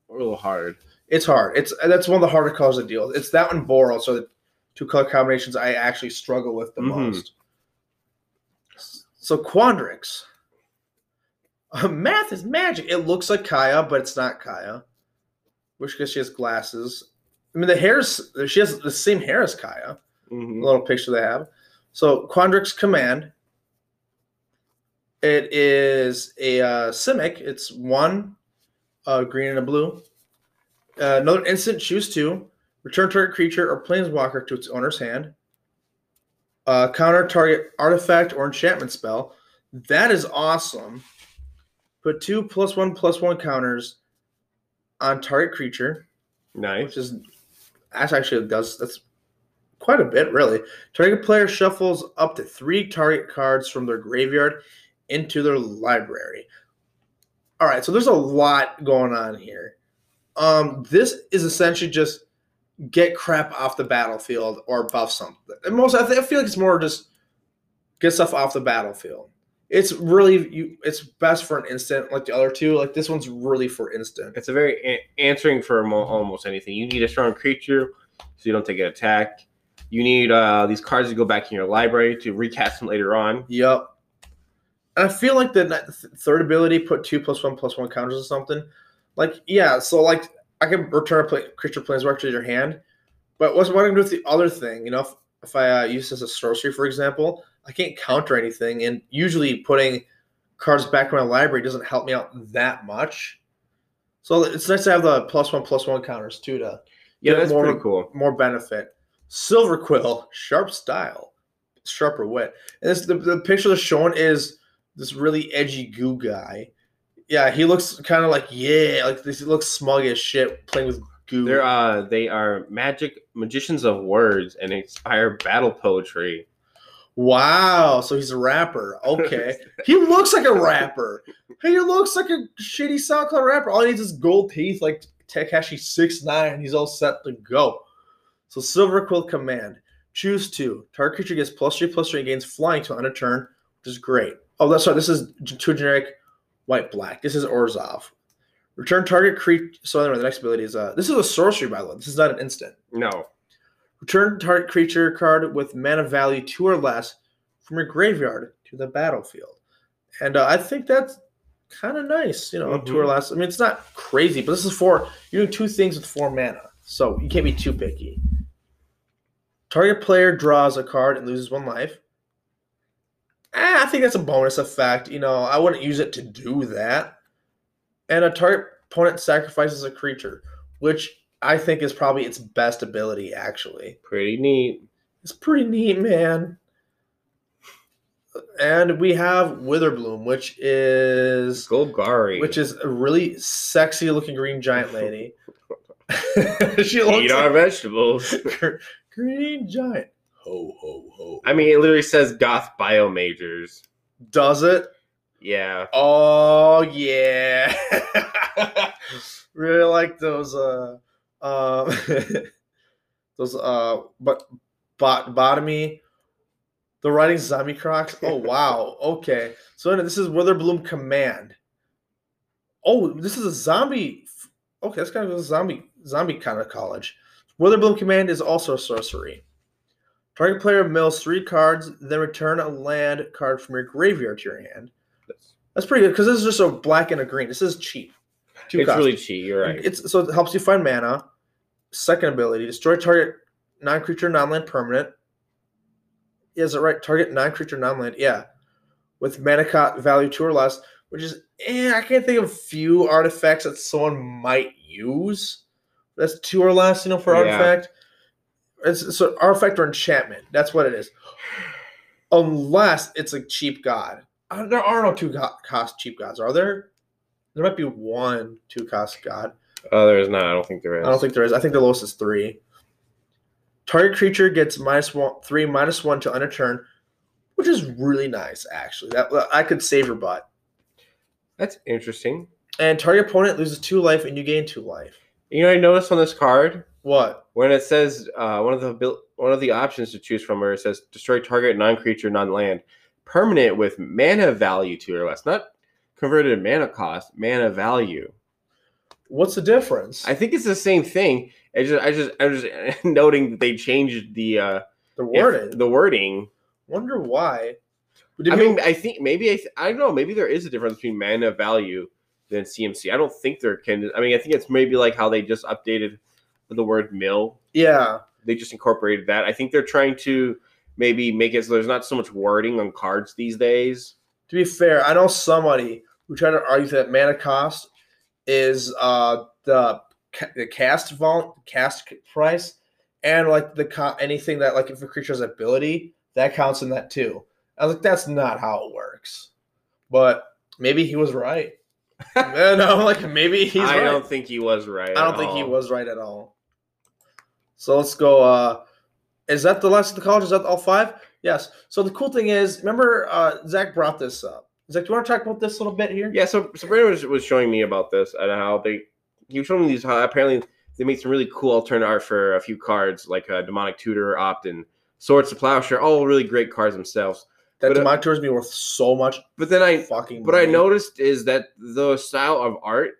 a little hard.
It's hard. It's that's one of the harder cards to deal. with. It's that one Boros, so the two color combinations I actually struggle with the
Mhm.
most. So Quandrix. Uh, math is magic. It looks like Kaya, but it's not Kaya. Which because she has glasses. I mean, the hair's she has the same hair as Kaya.
Mhm.
A little picture they have. So Quandrix command. It is a uh, Simic. It's one uh, green and a blue. Uh, another instant, choose two. Return target creature or planeswalker to its owner's hand. Uh, counter target artifact or enchantment spell. That is awesome. Put two plus one plus one counters on target creature
Nice.
which is that's actually does that's quite a bit really. Target player shuffles up to three target cards from their graveyard into their library. All right, so there's a lot going on here. Um, this is essentially just get crap off the battlefield or buff something. And most I, think, I feel like it's more just get stuff off the battlefield. It's really you. It's best for an instant, like the other two. Like this one's really for instant.
It's a very a- answering for mo- almost anything. You need a strong creature so you don't take an attack. You need uh, these cards to go back in your library to recast them later on.
Yep. And I feel like the th- third ability put two plus one plus one counters or something. Like yeah, so like I can return a play, creature planeswalker to your hand, but what's what I'm gonna do with the other thing? You know, if, if I uh, use this as a sorcery, for example, I can't counter anything, and usually putting cards back in my library doesn't help me out that much. So it's nice to have the plus one plus one counters too to
Yeah, that's
more-
pretty cool.
more benefit. Silverquill, sharp style, sharper wit. And this the, the picture they're showing is this really edgy goo guy. Yeah, he looks kind of like yeah, like this. He looks smug as shit playing with goo.
They're uh, they are magic magicians of words and inspire battle poetry.
Wow, so he's a rapper. Okay, he looks like a rapper. He looks like a shitty SoundCloud rapper. All he needs is gold teeth, like Tekashi Six Nine. He's all set to go. So Silverquill command. Choose two. Target creature gets plus three plus three and gains flying to end a turn, which is great. Oh, that's right. This is two generic white black. This is Orzhov. Return target creature. So anyway, the next ability is uh this is a sorcery by the way. This is not an instant.
No,
Return target creature card with mana value two or less from your graveyard to the battlefield. And uh, I think that's kind of nice, you know, two or
Mhm.
less. I mean, it's not crazy, but this is for you're doing two things with four mana, so you can't be too picky. Target player draws a card and loses one life. Eh, I think that's a bonus effect. You know, I wouldn't use it to do that. And a target opponent sacrifices a creature, which I think is probably its best ability. Actually,
Pretty neat.
it's pretty neat, man. And we have Witherbloom, which is
Golgari.
which is a really sexy looking green giant lady. <laughs> <laughs> she looks
eat our
like
vegetables. <laughs>
green giant. Ho ho ho.
I mean, it literally says goth bio majors.
Does it?
Yeah.
Oh yeah. really like those uh uh <laughs> those uh but bot bottomy the writing zombie crocs. Oh <laughs> wow. Okay. So this is Witherbloom Command. Oh, this is a zombie. Okay, that's kind of a zombie zombie kind of college. Witherbloom Command is also a sorcery. Target player mills three cards, then return a land card from your graveyard to your hand. That's pretty good because this is just a black and a green. This is cheap. Two
it's
costs.
really cheap. You're right.
It's so it helps you find mana. Second ability: destroy target non-creature, non-land permanent. Is it right? Target non-creature, non-land. Yeah, with mana cost value two or less, which is eh, I can't think of few artifacts that someone might use. That's two or less, you know, for artifact. Yeah. It's so artifact or enchantment. That's what it is. Unless it's a cheap god. Uh, there are no two cost cheap gods, are there? There might be one two cost god.
oh, there is not. I don't think there is.
I don't think there is. I think the lowest is three. Target creature gets minus one, three, minus one to under turn, which is really nice. Actually, that I could save your butt.
That's interesting.
And target opponent loses two life, and you gain two life.
You know, I noticed on this card
What?
when it says uh, one of the abil- one of the options to choose from, where it says destroy target non-creature, non-land, permanent with mana value two or less, not converted mana cost, mana value.
What's the difference?
I think it's the same thing. I just, I just, I'm just <laughs> noting that they changed the uh,
the
if-
wording.
the wording.
Wonder why.
I mean, I think maybe I, th- I don't know. Maybe there is a difference between mana value than CMC. I don't think there can. I mean, I think it's maybe like how they just updated the word mill.
yeah.
They just incorporated that. I think they're trying to maybe make it so there's not so much wording on cards these days.
To be fair, I know somebody who tried to argue that mana cost is uh the the cast vol cast price and like the co- anything that like if a creature has ability that counts in that too. I was like, that's not how it works. But maybe he was right. <laughs> and I'm like, maybe he's
I
right.
don't think he was right.
I don't think he was right at all. So let's go. Uh, is that the last of the college? Is that all five? Yes. So the cool thing is, remember, uh, Zach brought this up. Zach, do you want to talk about this a little bit here?
Yeah, so Sabrina was, was showing me about this and how they he was showing me these how apparently they made some really cool alternate art for a few cards like uh, demonic tutor, opt, and swords to plowshare. All really great cards themselves.
That
But, uh,
demonic tour is be worth so much
But then I
fucking.
what I noticed is that the style of art,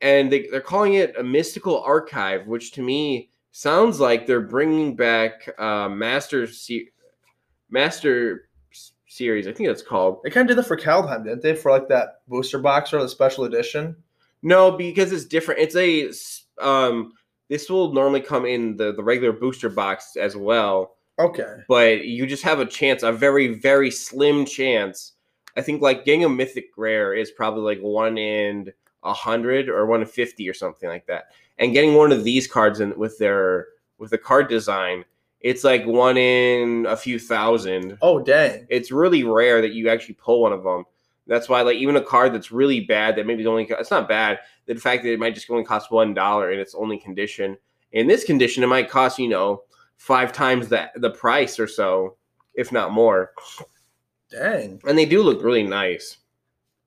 and they, they're calling it a mystical archive, which to me sounds like they're bringing back uh, Master se- Master series. I think that's called.
they kind of did that for Kaldheim, didn't they? For like that booster box or the special edition.
No, because it's different. It's a um. This will normally come in the the regular booster box as well,
Okay.
but you just have a chance, a very very slim chance. I think like getting a mythic rare is probably like one in a hundred or one in fifty or something like that. And getting one of these cards in with their with the card design, it's like one in a few thousand.
Oh dang.
It's really rare that you actually pull one of them. That's why, like, even a card that's really bad that maybe only it's not bad. The fact that it might just only cost one dollar in its only condition. In this condition, it might cost you know five times that the price or so, if not more.
Dang.
And they do look really nice.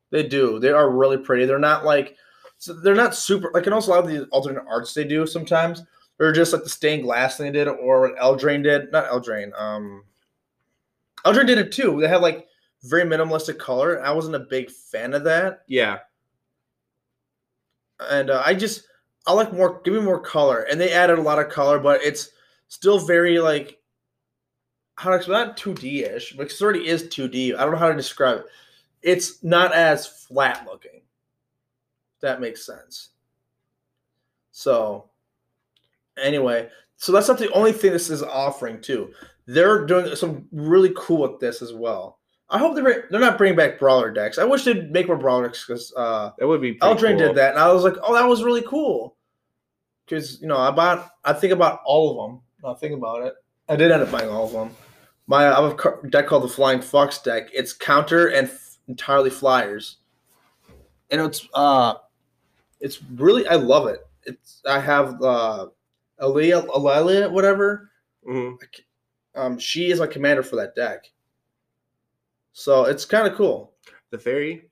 They do. They are really pretty. They're not like so they're not super like and also a lot of the alternate arts they do sometimes. They're just like the stained glass thing they did or what Eldraine did. Not Eldraine. Um Eldraine did it too. They had like very minimalistic color. I wasn't a big fan of that.
Yeah,
And uh, I just I like more give me more color. And they added a lot of color, but it's still very like how to explain not 2D-ish, but it already is 2D. I don't know how to describe it. It's not as flat looking. That makes sense. So anyway, so that's not the only thing this is offering too. They're doing some really cool with this as well. I hope they're they're not bringing back brawler decks. I wish they'd make more brawler decks because uh,
that would be.
Eldraine
cool.
did that, and I was like, oh, that was really cool. because you know I bought. I think about all of them. Now think about it. I did end up buying all of them. My I have a deck called the Flying Fox deck. It's counter and f- entirely flyers, and it's uh, it's really I love it. It's I have uh, Alela, Alela, whatever.
Mhm.
Um, she is my commander for that deck. So it's kind of cool.
The fairy.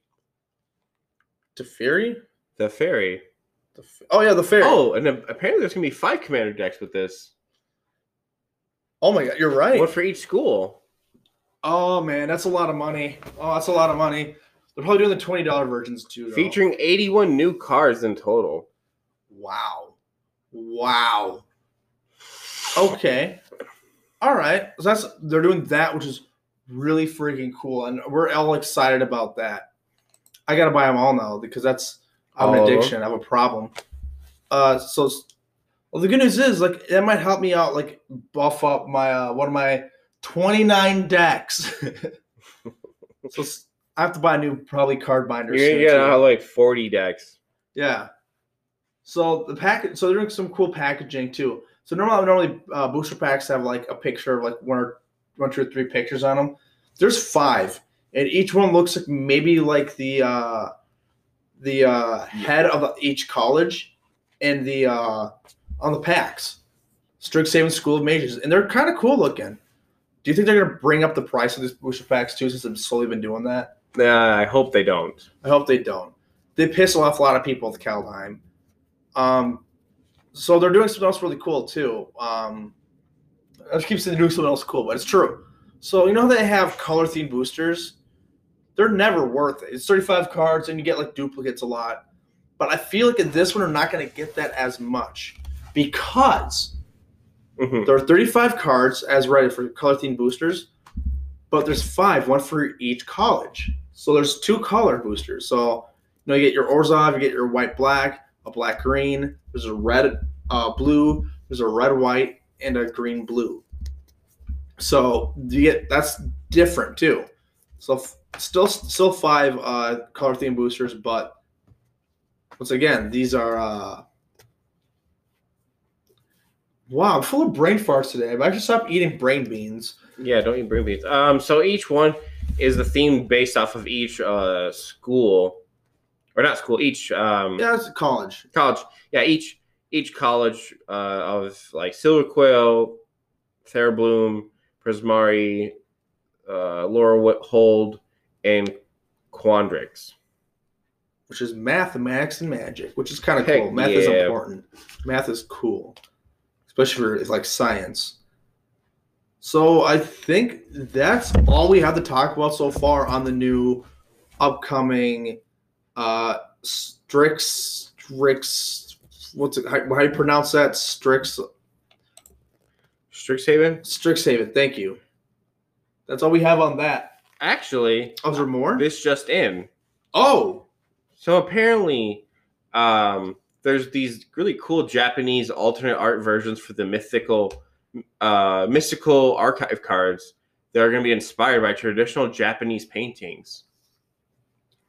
Teferi?
The fairy.
The f- oh yeah, the fairy.
Oh, and apparently there's gonna be five commander decks with this.
Oh my god, you're right.
One for each school.
Oh man, that's a lot of money. Oh, that's a lot of money. They're probably doing the twenty dollar versions too. though.
Featuring 81 new cards in total.
Wow. Wow. Okay. All right. So that's they're doing that, which is really freaking cool, and we're all excited about that. I gotta buy them all now because that's
I'm
an addiction. I have a problem. Uh, so well, the good news is like that might help me out, like buff up my uh, one of my twenty nine decks. <laughs> so I have to buy a new probably card binder.
You're gonna get out like 40 decks.
Yeah. So the package, so they're doing some cool packaging too. So normally, normally uh, booster packs have like a picture of like one or one, two, or three pictures on them. There's five, and each one looks like maybe like the uh, the uh, head of each college and the uh, on the packs. Strixhaven School of Mages, and they're kind of cool looking. Do you think they're gonna bring up the price of these booster packs too, since they've slowly been doing that?
Nah, I hope they don't.
I hope they don't. They piss off a lot of people with Kaldheim. Um, so they're doing something else really cool too. Um, I just keep saying they're doing something else cool, but it's true. So you know how they have color themed boosters? They're never worth it. It's 35 cards and you get like duplicates a lot. But I feel like in this one, we're not going to get that as much because
Mhm.
there are 35 cards as rated for color themed boosters, but there's five, one for each college. So there's two color boosters. So you know, you get your Orzhov, you get your white black, a black green. There's a red uh, blue. There's a red white and a green blue. So you get that's different too. So f- still still five uh, color theme boosters, but once again, these are. Uh, Wow, I'm full of brain farts today. I've actually stopped eating brain beans.
Yeah, don't eat brain beans. Um, so each one is the theme based off of each uh school, or not school. Each um
Yeah, it's college.
college. Yeah, each each college uh, of like Silver Quill, Witherbloom, Prismari, uh, Lorehold, and Quandrix.
which is mathematics and magic, which is kind of cool. Math is important. Math is cool, especially for it's like science. So I think that's all we have to talk about so far on the new upcoming uh Strix Strix what's it how, how do you pronounce that? Strix
Strixhaven.
Strixhaven, thank you. That's all we have on that.
Actually,
Oh, is there more?
this just in.
Oh,
So apparently, um, there's these really cool Japanese alternate art versions for the mythical, uh, mystical archive cards that are going to be inspired by traditional Japanese paintings.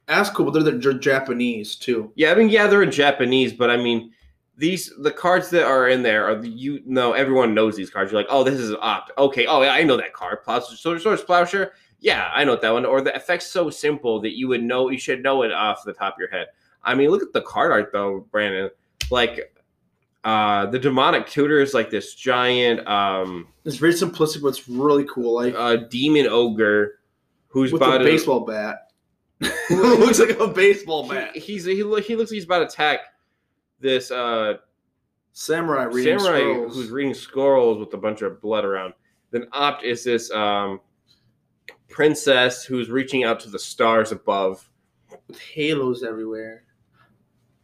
That's cool, but they're, they're Japanese too.
Yeah, I mean, yeah, they're in Japanese, but I mean, these the cards that are in there are you know everyone knows these cards. You're like, oh, this is opt. Okay, oh yeah, I know that card. Plow, Sword, Sword, Plowshare. Yeah, I know that one. Or the effect's so simple that you would know you should know it off the top of your head. I mean, look at the card art though, Brandon. Like, uh, the demonic tutor is like this giant um
It's very simplistic, but it's really cool. Like
uh demon ogre who's
with a baseball bat. <laughs> looks like a baseball bat.
He, he's he, look- he looks like he's about to attack this uh
Samurai reading
samurai
scrolls.
who's reading scrolls with a bunch of blood around. Then Opt is this um, princess who's reaching out to the stars above.
with halos everywhere.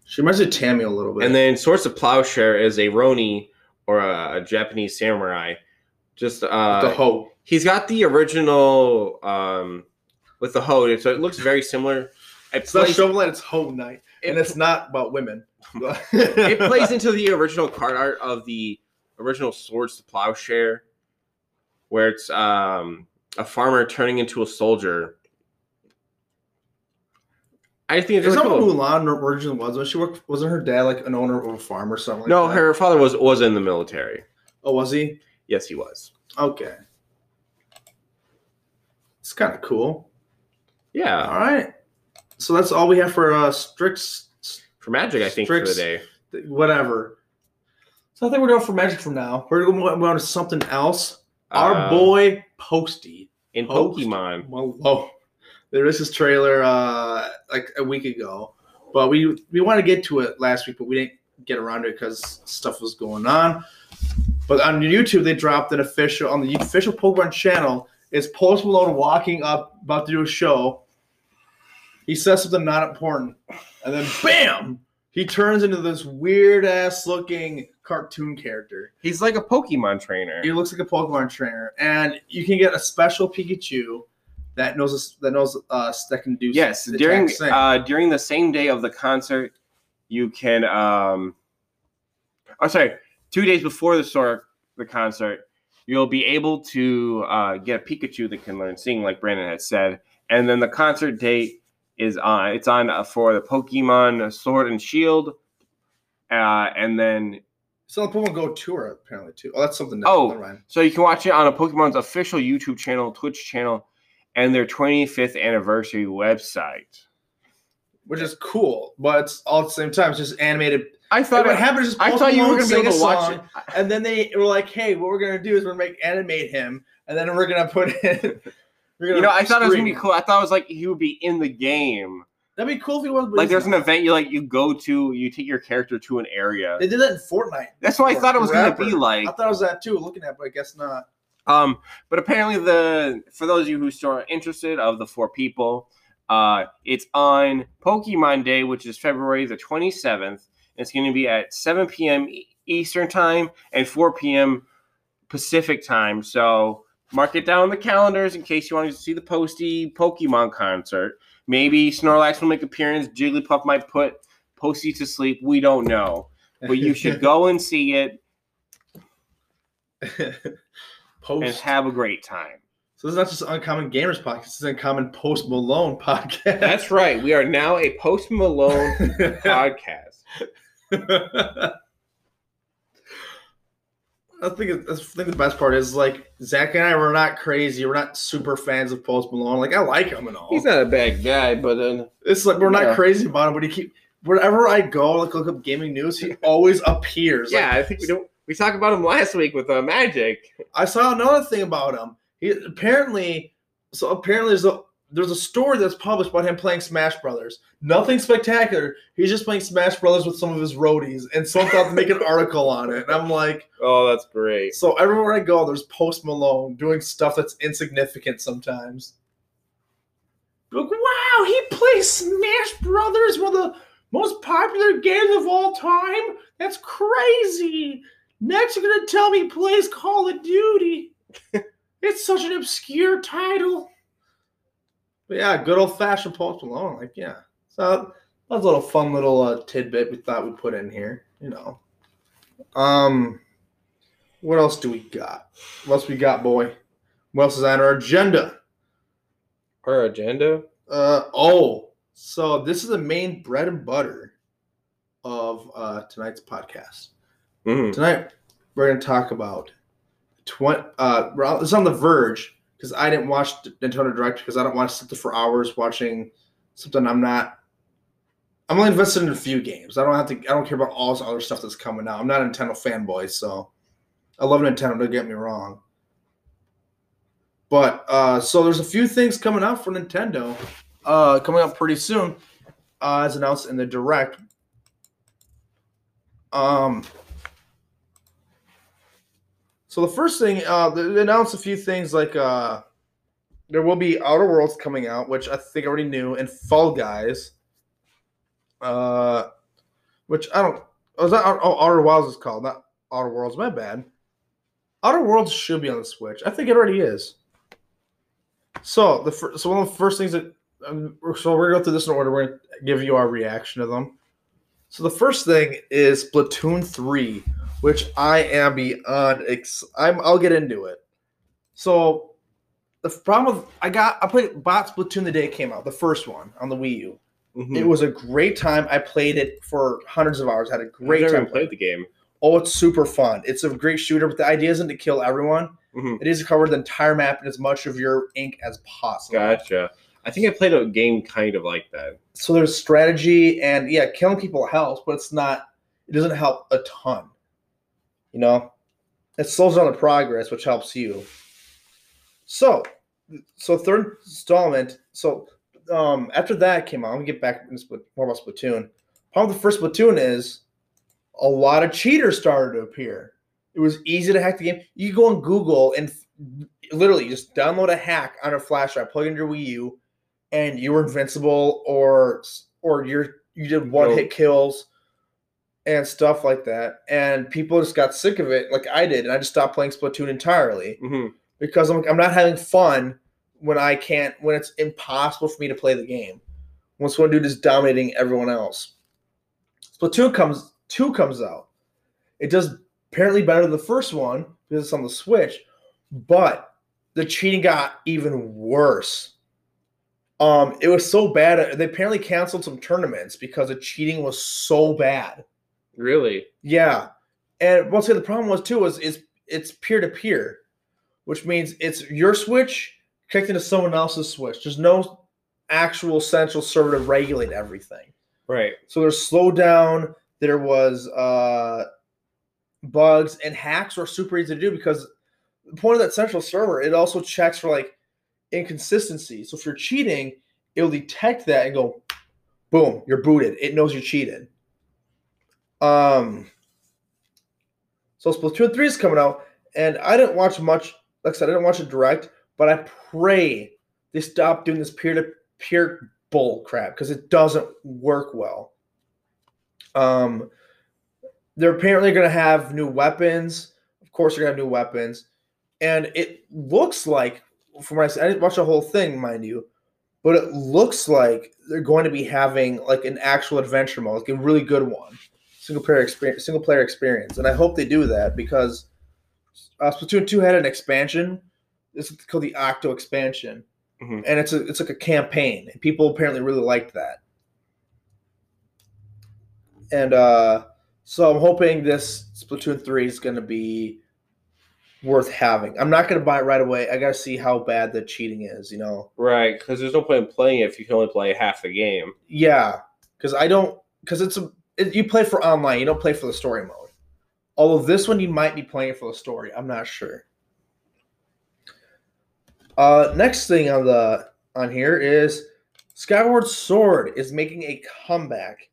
She reminds me of Tammy a little bit.
And then Swords to Plowshare is a ronin or a, a Japanese samurai. Just uh,
the hoe.
he's got the original um, with the hoe, so it looks very similar. It
It's not
plays,
Shovel it's hoe night.
it,
and it's not about women. <laughs>
it plays into the original card art of the original Swords to Plowshare, where it's um, a farmer turning into a soldier. I think really
that
cool.
what Mulan originally was? Was she worked? Wasn't her dad like an owner of a farm or something? Like
no,
that?
her father was was in the military.
Oh, was he?
Yes, he was.
Okay. It's kind of cool.
Yeah,
All right. So that's all we have for uh Strix.
for Magic, I think for the
Strix-
day.
Whatever. So I think we're done for Magic from now. We're going to move on to something else. Our
Uh,
boy Posty.
in
Post.
Pokemon.
Well, whoa. There is this trailer uh like a week ago, but we we wanted to get to it last week, but we didn't get around to it because stuff was going on. But on YouTube, they dropped an official on the official Pokemon channel. It's Post Malone walking up, about to do a show. He says something not important, and then bam, he turns into this weird ass looking cartoon character.
He's like a Pokemon trainer.
He looks like a Pokemon trainer, and you can get a special Pikachu that knows that knows us that can do
Yes, during uh, during the same day of the concert, you can. Um, oh, sorry, two days before the store the concert, you'll be able to uh, get a Pikachu that can learn sing, like Brandon had said, and then the concert date is on. It's on uh, for the Pokemon Sword and Shield, uh, and then
It's on the Pokemon Go tour apparently too. Oh, that's something.
Oh. So you can watch it on a Pokemon's official YouTube channel, Twitch channel, and their 25th anniversary website.
which is cool, but it's all at the same time. It's just animated.
I thought
what happened is
I thought you were be able to
a
watch
song,
it.
and then they were like, "Hey, what we're gonna do is we're gonna make animate him, and then we're gonna put in."
You know, I thought it was gonna be cool. I thought it was like he would be in the game.
That'd be cool if he was.
Like there's an event you like you go to, you take your character to an area.
They did that in Fortnite.
That's what I thought it was gonna be like.
I thought it was that too. Looking at, but I guess not.
Um, but apparently the for those of you who still are interested of the four people, uh, it's on Pokemon Day, which is February the 27th. It's going to be at 7 p.m. Eastern time and 4 p.m. Pacific time. So mark it down on the calendars in case you want to see the Posty Pokemon concert. Maybe Snorlax will make appearance. Jigglypuff might put Posty to sleep. We don't know, but you should go and see it <laughs> and have a great time.
so this is not just Uncommon Gamers podcast. This is Uncommon Post Malone podcast.
That's right. We are now a Post Malone <laughs> podcast. <laughs>
I think I think the best part is like Zach and I were not crazy. We're not super fans of Post Malone. Like I like him and all.
He's not a bad guy, but then
it's like we're not
Yeah.
crazy about him, but he keep wherever I go, like look up gaming news, he always appears. Like,
yeah, I think we don't. We talked about him last week with uh, Magic.
I saw another thing about him. He apparently so apparently there's a there's a story that's published about him playing Smash Brothers. Nothing spectacular. He's just playing Smash Brothers with some of his roadies, and someone thought to make an <laughs> article on it. And I'm like,
Oh, that's great.
so everywhere I go, there's Post Malone doing stuff that's insignificant sometimes. Like, wow, he plays Smash Brothers, one of the most popular games of all time. That's crazy. Next, you're gonna tell me he plays Call of Duty. <laughs> it's such an obscure title. But yeah, good old fashioned Post Malone. Like, yeah. So that was a little fun little uh, tidbit we thought we'd put in here. You know. Um, what else do we got? What else we got, boy? What else is on our agenda?
Our agenda.
Uh oh, so this is the main bread and butter of uh, tonight's podcast.
Mhm.
Tonight we're going to talk about twenty. Uh, it's on the Verge because I didn't watch Nintendo Direct because I don't want to sit there for hours watching something I'm not. I'm only invested in a few games. I don't have to. I don't care about all this other stuff that's coming out. I'm not a Nintendo fanboy, so I love Nintendo. Don't get me wrong. But uh, so there's a few things coming out for Nintendo, uh, coming up pretty soon, uh, as announced in the direct. Um. So the first thing, uh, they announced a few things like uh, there will be Outer Worlds coming out, which I think I already knew, and Fall Guys. Uh, which I don't. Oh, is that oh, Outer Wilds is called, not Outer Worlds? My bad. Outer Worlds should be on the Switch. I think it already is. So the fir- so one of the first things that um, so we're gonna go through this in order. We're gonna give you our reaction to them. So the first thing is Splatoon three, which I am beyond. Ex- I'm. I'll get into it. So the problem with I got I played bought Splatoon the day it came out, the first one on the Wii U.
Mhm.
It was a great time. I played it for hundreds of hours. Had a
I've
great
never
time.
played the game.
Oh, it's super fun. It's a great shooter, but the idea isn't to kill everyone.
Mhm.
It is to cover the entire map and as much of your ink as possible.
Gotcha. I think I played a game kind of like that.
So there's strategy and yeah, killing people helps, but it's not. It doesn't help a ton. You know, it slows down the progress, which helps you. So, so third installment. So, um, after that came out, I'm gonna get back more about Splatoon. Problem with the first Splatoon is a lot of cheaters started to appear. It was easy to hack the game. You go on Google and literally just download a hack on a flash drive, plug it into your Wii U, and you were invincible, or or you're you did one hit kills and stuff like that. And people just got sick of it, like I did, and I just stopped playing Splatoon entirely
hmm
because I'm I'm not having fun when I can't when it's impossible for me to play the game. Once one dude is dominating everyone else. Splatoon comes two comes out. It does apparently better than the first one because it's on the Switch, but the cheating got even worse. Um, it was so bad. They apparently canceled some tournaments because the cheating was so bad.
Really?
Yeah, and once again, the problem was too was is it's peer to peer, which means it's your Switch connecting to someone else's Switch. There's no actual central server to regulate everything.
Right.
So there's slowdown. There was uh, bugs and hacks were super easy to do because the point of that central server it also checks for like inconsistency. So if you're cheating, it'll detect that and go, boom, you're booted. It knows you cheated. Um. So Splatoon three is coming out, and I didn't watch much. Like I said, I didn't watch it direct, but I pray they stop doing this peer to peer bull crap because it doesn't work well. Um, they're apparently going to have new weapons. Of course, they're going to have new weapons, and it looks like, from what I said, I didn't watch the whole thing, mind you, but it looks like they're going to be having like an actual adventure mode, like a really good one, single player experience, single player experience, and I hope they do that because uh, Splatoon two had an expansion. It's called the Octo expansion,
Mhm.
and it's a it's like a campaign, and people apparently really liked that. And uh, so I'm hoping this Splatoon three is going to be worth having. I'm not going to buy it right away. I got to see how bad the cheating is. You know,
Right. Because there's no point in playing it if you can only play half the game.
yeah, because I don't because it's a you play for online. You don't play for the story mode. Although this one you might be playing for the story. I'm not sure. Uh, next thing on the on here is Skyward Sword is making a comeback.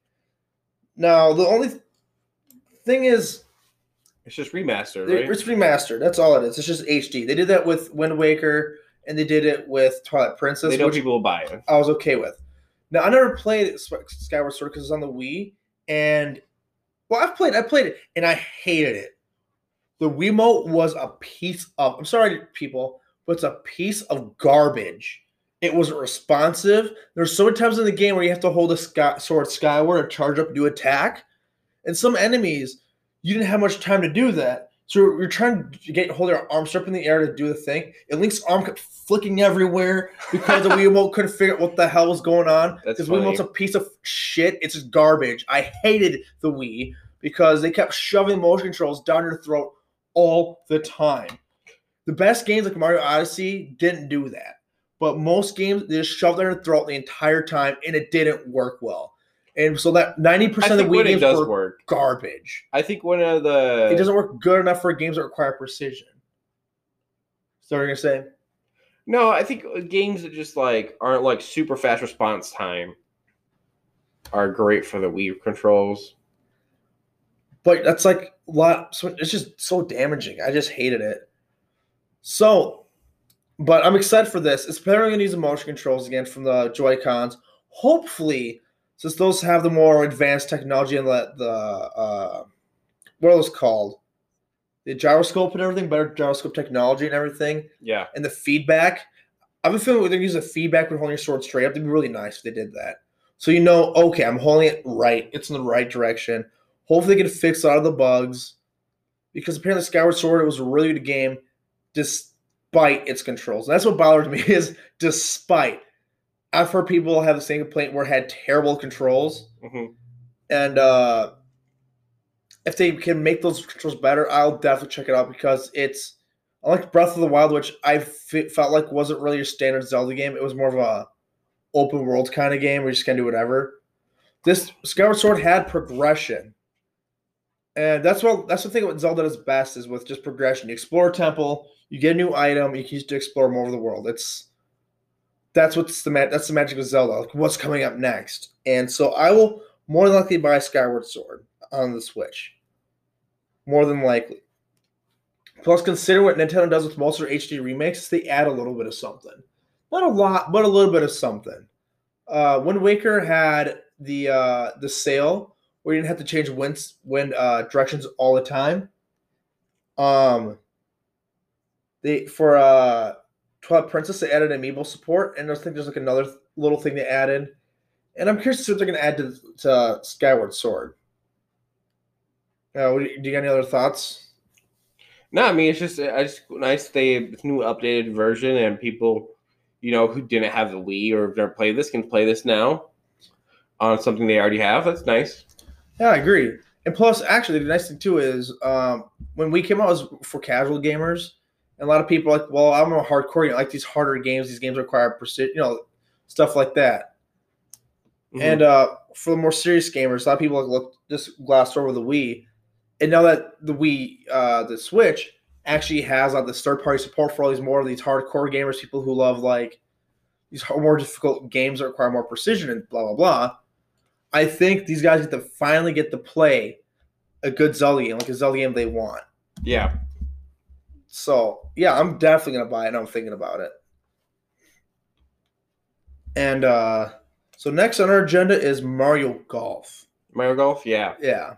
Now the only th- thing is
It's just remastered, right?
it's remastered. That's all it is. It's just HD. They did that with Wind Waker and they did it with Twilight Princess,
They know
which
people will buy it.
I was okay with. Now I never played Skyward Sword because it's on the Wii, and well, I've played, I played it, and I hated it. The Wiimote was a piece of. I'm sorry, people, but it's a piece of garbage. It wasn't responsive. There's so many times in the game where you have to hold a sky, sword skyward or charge up to attack, and some enemies you didn't have much time to do that. So you're trying to get hold of your arms up in the air to do the thing, and Link's arm kept flicking everywhere because the Wiimote <laughs> couldn't figure out what the hell was going on. Because. Wiimote's a piece of shit. It's just garbage. I hated the Wii because they kept shoving motion controls down your throat all the time. The best games like Mario Odyssey didn't do that. But most games they just shoved down your throat the entire time and it didn't work well. And so that 90% of the Wii games
does
were
work.
garbage.
I think one of the
It doesn't work good enough for games that require precision. So are gonna say?
No, I think games that just like aren't like super fast response time are great for the Wii controls.
but that's like a lot. So it's just so damaging. I just hated it. So, but I'm excited for this. It's apparently gonna use the motion controls again from the Joy Cons. Hopefully, since those have the more advanced technology and the the uh, what are those called? The gyroscope and everything, better gyroscope technology and everything,
Yeah.
and the feedback. I've been feeling they're using the feedback when holding your sword straight up. It'd be really nice if they did that. So you know, okay, I'm holding it right. It's in the right direction. Hopefully, they can fix a lot of the bugs. Because apparently, Skyward Sword it was a really good game, despite its controls. And that's what bothers me <laughs> is despite. I've heard people have the same complaint where it had terrible controls,
hmm
and uh, if they can make those controls better, I'll definitely check it out because it's unlike Breath of the Wild, which I felt like wasn't really a standard Zelda game. It was more of a open world kind of game where you just can do whatever. This Skyward Sword had progression, and that's what that's the thing what Zelda does best is with just progression. You explore a temple, you get a new item, you can use to explore more of the world. It's that's what's the ma- that's the magic of Zelda. Like what's coming up next, and so I will more than likely buy Skyward Sword on the Switch. More than likely. Plus, consider what Nintendo does with their HD remakes. They add a little bit of something, not a lot, but a little bit of something. Uh, Wind Waker had the uh, the sail where you didn't have to change wind wind uh, directions all the time. Um, they for uh, Princess they added amiibo support, and I think there's like another th- little thing they added. And I'm curious to see what they're going to add to, to Skyward Sword. Uh, do, you, do you got any other thoughts?
No, I mean it's just I just nice they this new updated version and people, you know, who didn't have the Wii or have never played this can play this now on something they already have. That's nice.
Yeah, I agree. And plus, actually, the nice thing too is um, when we came out, it was for casual gamers. And a lot of people are like, well, I'm a hardcore. You know, like these harder games. These games require precision, you know, stuff like that.
Mhm.
And uh, for the more serious gamers, a lot of people like look just glassed over the Wii. And now that the Wii, uh, the Switch actually has like this third party support for all these more of these hardcore gamers, people who love like these more difficult games that require more precision and blah blah blah. I think these guys get to finally get to play a good Zelda game, like a Zelda game they want.
yeah,
So yeah, I'm definitely gonna buy it. I'm thinking about it. And uh so next on our agenda is Mario Golf.
Mario Golf. Yeah,
Yeah.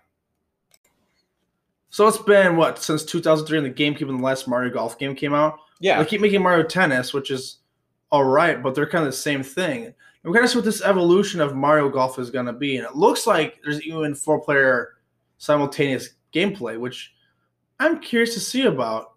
So it's been what since 2003 in the GameCube and the last Mario Golf game came out.
yeah.
They keep making Mario Tennis, which is all right, but they're kind of the same thing. We're kind of see what this evolution of Mario Golf is going to be, and it looks like there's even four-player simultaneous gameplay, which I'm curious to see about.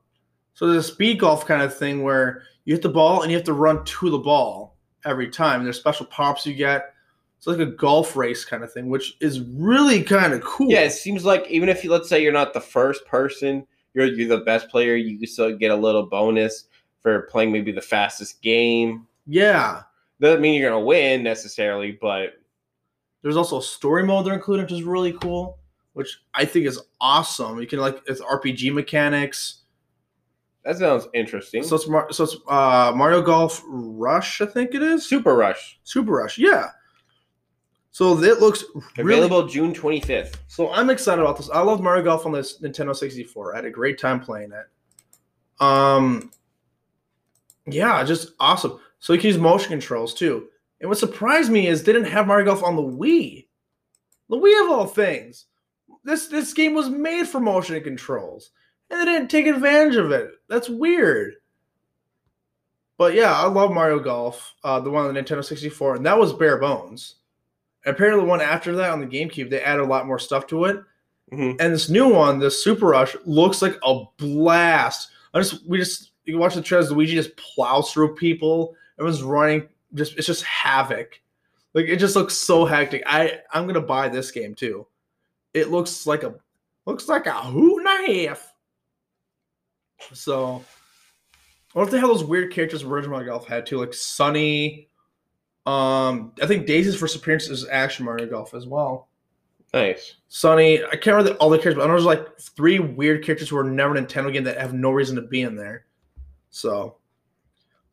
So there's a speed golf kind of thing where you hit the ball and you have to run to the ball every time. There's special pops you get. It's like a golf race kind of thing, which is really kind of cool.
Yeah, it seems like even if you let's say you're not the first person, you're you're the best player, you can still get a little bonus for playing maybe the fastest game.
Yeah.
Doesn't mean you're gonna win necessarily, but
There's also a story mode they're including, which is really cool, which I think is awesome. You can like it's RPG mechanics.
That sounds interesting.
So it's Mar- so it's uh, Mario Golf Rush, I think it is.
Super Rush
Super Rush, yeah. So it looks really.
available June 25th.
So I'm excited about this. I love Mario Golf on this Nintendo 64. I had a great time playing it. Um, yeah, just awesome. So you can use motion controls too. And what surprised me is they didn't have Mario Golf on the Wii. The Wii of all things. This this game was made for motion controls, and they didn't take advantage of it. That's weird. But yeah, I love Mario Golf, uh, the one on the Nintendo 64, and that was bare bones. And apparently, the one after that on the GameCube, they added a lot more stuff to it.
Mhm.
And this new one, this Super Rush, looks like a blast. I just we just you can watch the trailers. Luigi just plows through people. Everyone's running. Just it's just havoc. Like it just looks so hectic. I I'm gonna buy this game too. It looks like a looks like a hoot and a half. So, I wonder if they have those weird characters original Mario Golf had too, like Sunny. Um, I think Daisy's first appearance is Action Mario Golf as well.
Nice.
Sunny, I can't remember all the characters, but I know there's like three weird characters who are never in Nintendo game that have no reason to be in there. So,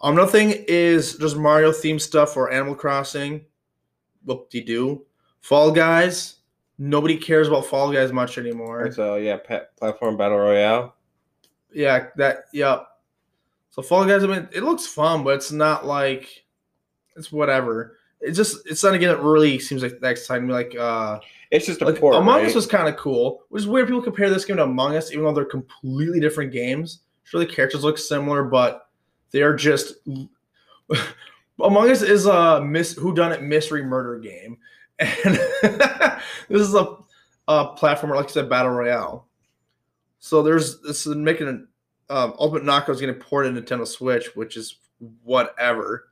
um, nothing is just Mario theme stuff or Animal Crossing. Whoop de doo. Fall Guys. Nobody cares about Fall Guys much anymore.
So yeah, pet platform battle royale.
Yeah, that. Yep. So Fall Guys. I mean, it looks fun, but it's not like it's whatever. It just it's not a game that really seems like that exciting. me. Like uh,
It's just a
like
port.
Among
right?
Us was kind of cool, which is weird. People compare this game to Among Us, even though they're completely different games. Sure, the characters look similar, but they are just. <laughs> Among Us is a mis who done it mystery murder game, <laughs> and <laughs> this is a, a platformer, like I said, battle royale. So there's this is making an um, Ultimate Knockout is ported to Nintendo Switch, which is whatever.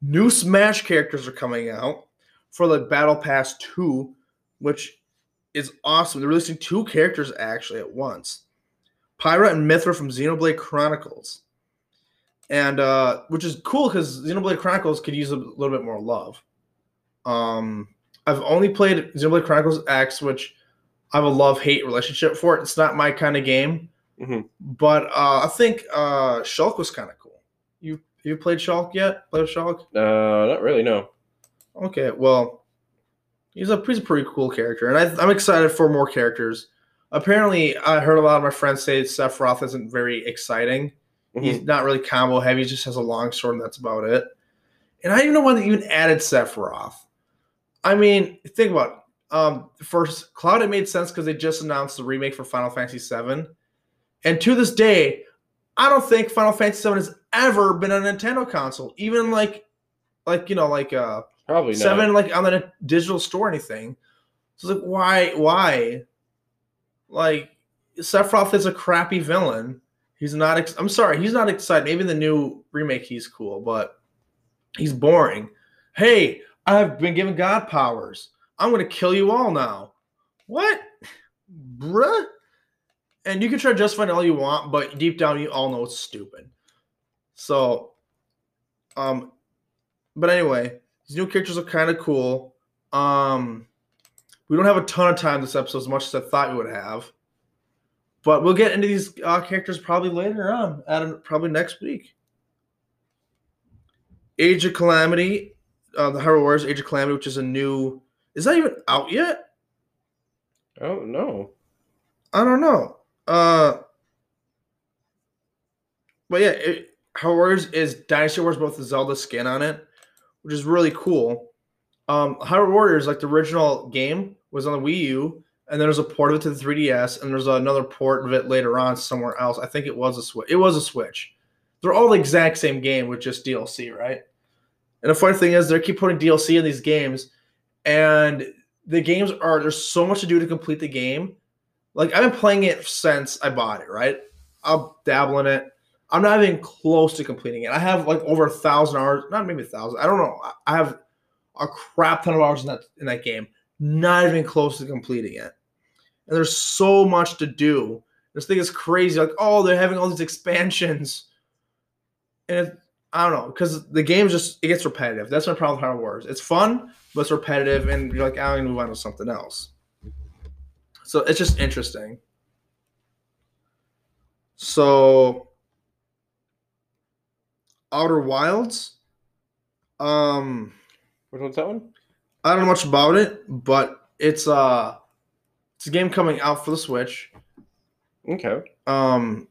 New Smash characters are coming out for the Battle Pass 2, which is awesome. They're releasing two characters actually at once. Pyra and Mythra from Xenoblade Chronicles. And uh which is cool because Xenoblade Chronicles could use a little bit more love. Um I've only played Xenoblade Chronicles X, which I have a love-hate relationship for it. It's not my kind of game.
Mhm.
But uh I think uh Shulk was kind of cool. You you played Shulk yet? Played Shulk?
Uh, not really. No.
Okay, well, he's a he's a pretty cool character, and I, I'm excited for more characters. Apparently, I heard a lot of my friends say Sephiroth isn't very exciting.
Mhm.
He's not really combo heavy; he just has a long sword, and that's about it. And I didn't even know why they even added Sephiroth. I mean, think about it. Um, first, Cloud it made sense because they just announced the remake for Final Fantasy VII, and to this day, I don't think Final Fantasy VII has ever been on a Nintendo console, even like, like you know, like uh,
Probably not.
seven like on the digital store or anything. So it's like why why? Like Sephiroth is a crappy villain. He's not. Ex- I'm sorry, he's not excited. Maybe in the new remake he's cool, but he's boring. Hey, I've been given god powers. I'm gonna kill you all now. What, bruh? And you can try to justify it all you want, but deep down you all know it's stupid. So, um, but anyway, these new characters are kind of cool. Um, we don't have a ton of time this episode as much as I thought we would have, but we'll get into these uh, characters probably later on, at probably next week. Age of Calamity, uh, the Hyrule Warriors Age of Calamity, which is a new. Is that even out yet?
Oh no.
I don't know. Uh, but yeah, it, Warriors is Dynasty Wars, both the Zelda skin on it, which is really cool. Um, Hyrule Warriors, like the original game, was on the Wii U, and then there's a port of it to the 3DS, and there's another port of it later on somewhere else. I think it was a Switch. It was a Switch. They're all the exact same game with just DLC, right? And the funny thing is, they keep putting DLC in these games, and the games are there's so much to do to complete the game. Like I've been playing it since I bought it, right? I'll dabble in it. I'm not even close to completing it. I have like over a thousand hours, not maybe a thousand. I don't know. I- I have a crap ton of hours in that in that game. Not even close to completing it. And there's so much to do. This thing is crazy. Like, oh, they're having all these expansions. And it, I don't know, because the game just it gets repetitive. That's my problem with Hyrule Wars. It's fun, it's repetitive, and you're like, I'm gonna move on to something else. So it's just interesting. So Outer Wilds. Um
Which one's that one?
I don't know much about it, but it's uh it's a game coming out for the Switch.
Okay.
Um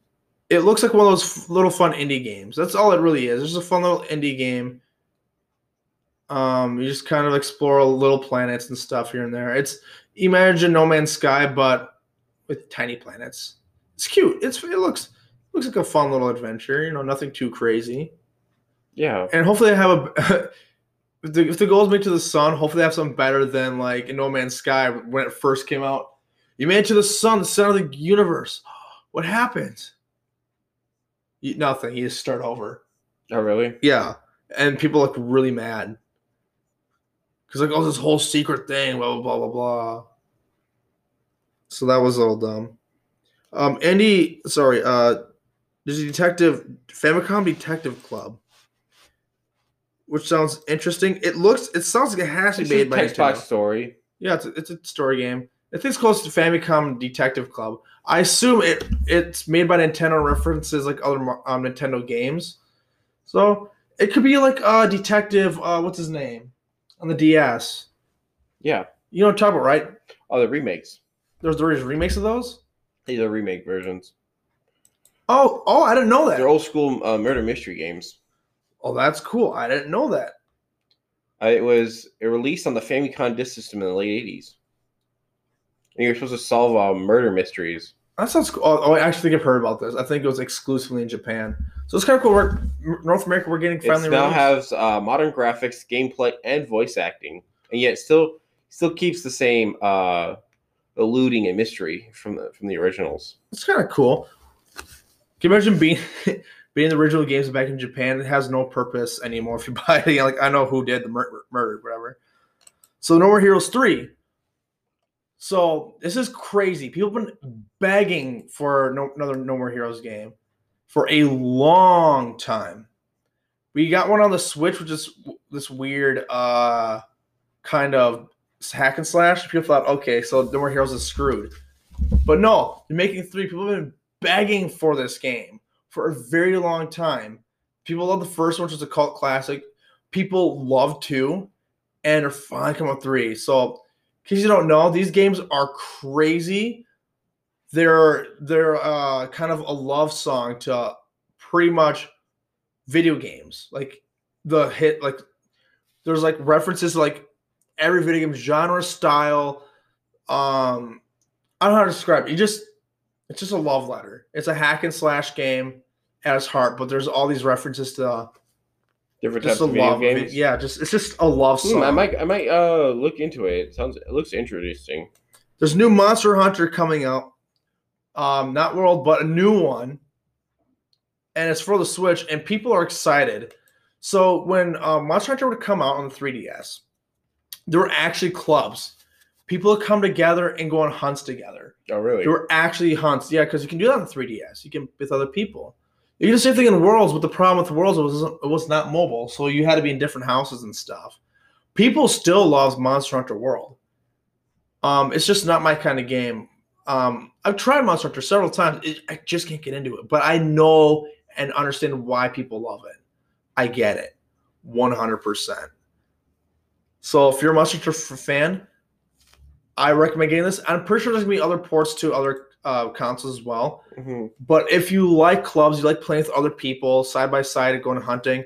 it looks like one of those f- little fun indie games. That's all it really is. It's just a fun little indie game. Um, you just kind of explore little planets and stuff here and there. It's imagine No Man's Sky, but with tiny planets. It's cute. It's it looks looks like a fun little adventure. You know, nothing too crazy.
Yeah.
And hopefully, they have a. <laughs> if, the, if the goals make to the sun, hopefully they have something better than like in No Man's Sky when it first came out. You made it to the sun, the center of the universe. <gasps> What happened? You- nothing. You just start over.
Oh really?
Yeah, and people look really mad because like, oh, this whole secret thing, blah blah blah blah blah. So that was all dumb. Um, Andy, sorry, uh, there's a detective Famicom Detective Club, which sounds interesting. It looks, it sounds like it has to be
a
made by
text box
Nintendo.
story.
Yeah, it's a, it's a story game. I think it's close to Famicom Detective Club. I assume it it's made by Nintendo, references like other um, Nintendo games. So it could be like uh, Detective. Uh, what's his name on the DS?
Yeah.
You know what I'm talking about, right?
Oh, the remakes.
There's there's remakes of those.
These are remake versions.
Oh, oh, I didn't know that.
They're old school uh, murder mystery games.
Oh, that's cool. I didn't know that.
Uh, it was it released on the Famicom Disk System in the late '80s. And you're supposed to solve uh, murder mysteries.
That sounds cool. Oh, oh, I actually think I've heard about this. I think it was exclusively in Japan. So it's kind of cool. We're, North America, we're getting finally.
It now
released.
has uh, modern graphics, gameplay, and voice acting, and yet still still keeps the same uh, eluding and mystery from the from the originals.
It's kind of cool. Can you imagine being <laughs> being the original games back in Japan, it has no purpose anymore. If you <laughs> buy it, like I know who did the murder, murder whatever. So No More Heroes three. So this is crazy. People have been begging for no, another No More Heroes game for a long time. We got one on the Switch, which is this weird uh kind of hack and slash. People thought, okay, so No More Heroes is screwed. But no, you're making three. People have been begging for this game for a very long time. People love the first one, which is a cult classic. People love two, and are finally coming with three. So, case you don't know, these games are crazy. They're they're uh, kind of a love song to pretty much video games. Like the hit, like there's like references to like every video game genre, style. Um, I don't know how to describe it. You just it's just a love letter. It's a hack and slash game at its heart, but there's all these references to
Different
just
types
a
of video
love.
games.
Yeah, just it's just a love
Hmm. I might I might uh look into it. it. Sounds it looks interesting.
There's new Monster Hunter coming out. Um, not World, but a new one, and it's for the Switch, and people are excited. So when uh, Monster Hunter would come out on the 3DS, there were actually clubs. People would come together and go on hunts together.
Oh really?
There were actually hunts, yeah, because you can do that on the 3DS. You can with other people. You do the same thing in Worlds, but the problem with Worlds was it was not mobile, so you had to be in different houses and stuff. People still love Monster Hunter World. Um, it's just not my kind of game. Um, I've tried Monster Hunter several times. It, I just can't get into it, but I know and understand why people love it. I get it, one hundred percent. So if you're a Monster Hunter fan, I recommend getting this. I'm pretty sure there's gonna be other ports to other uh, consoles as well.
Mhm.
But if you like clubs, you like playing with other people side by side and going hunting,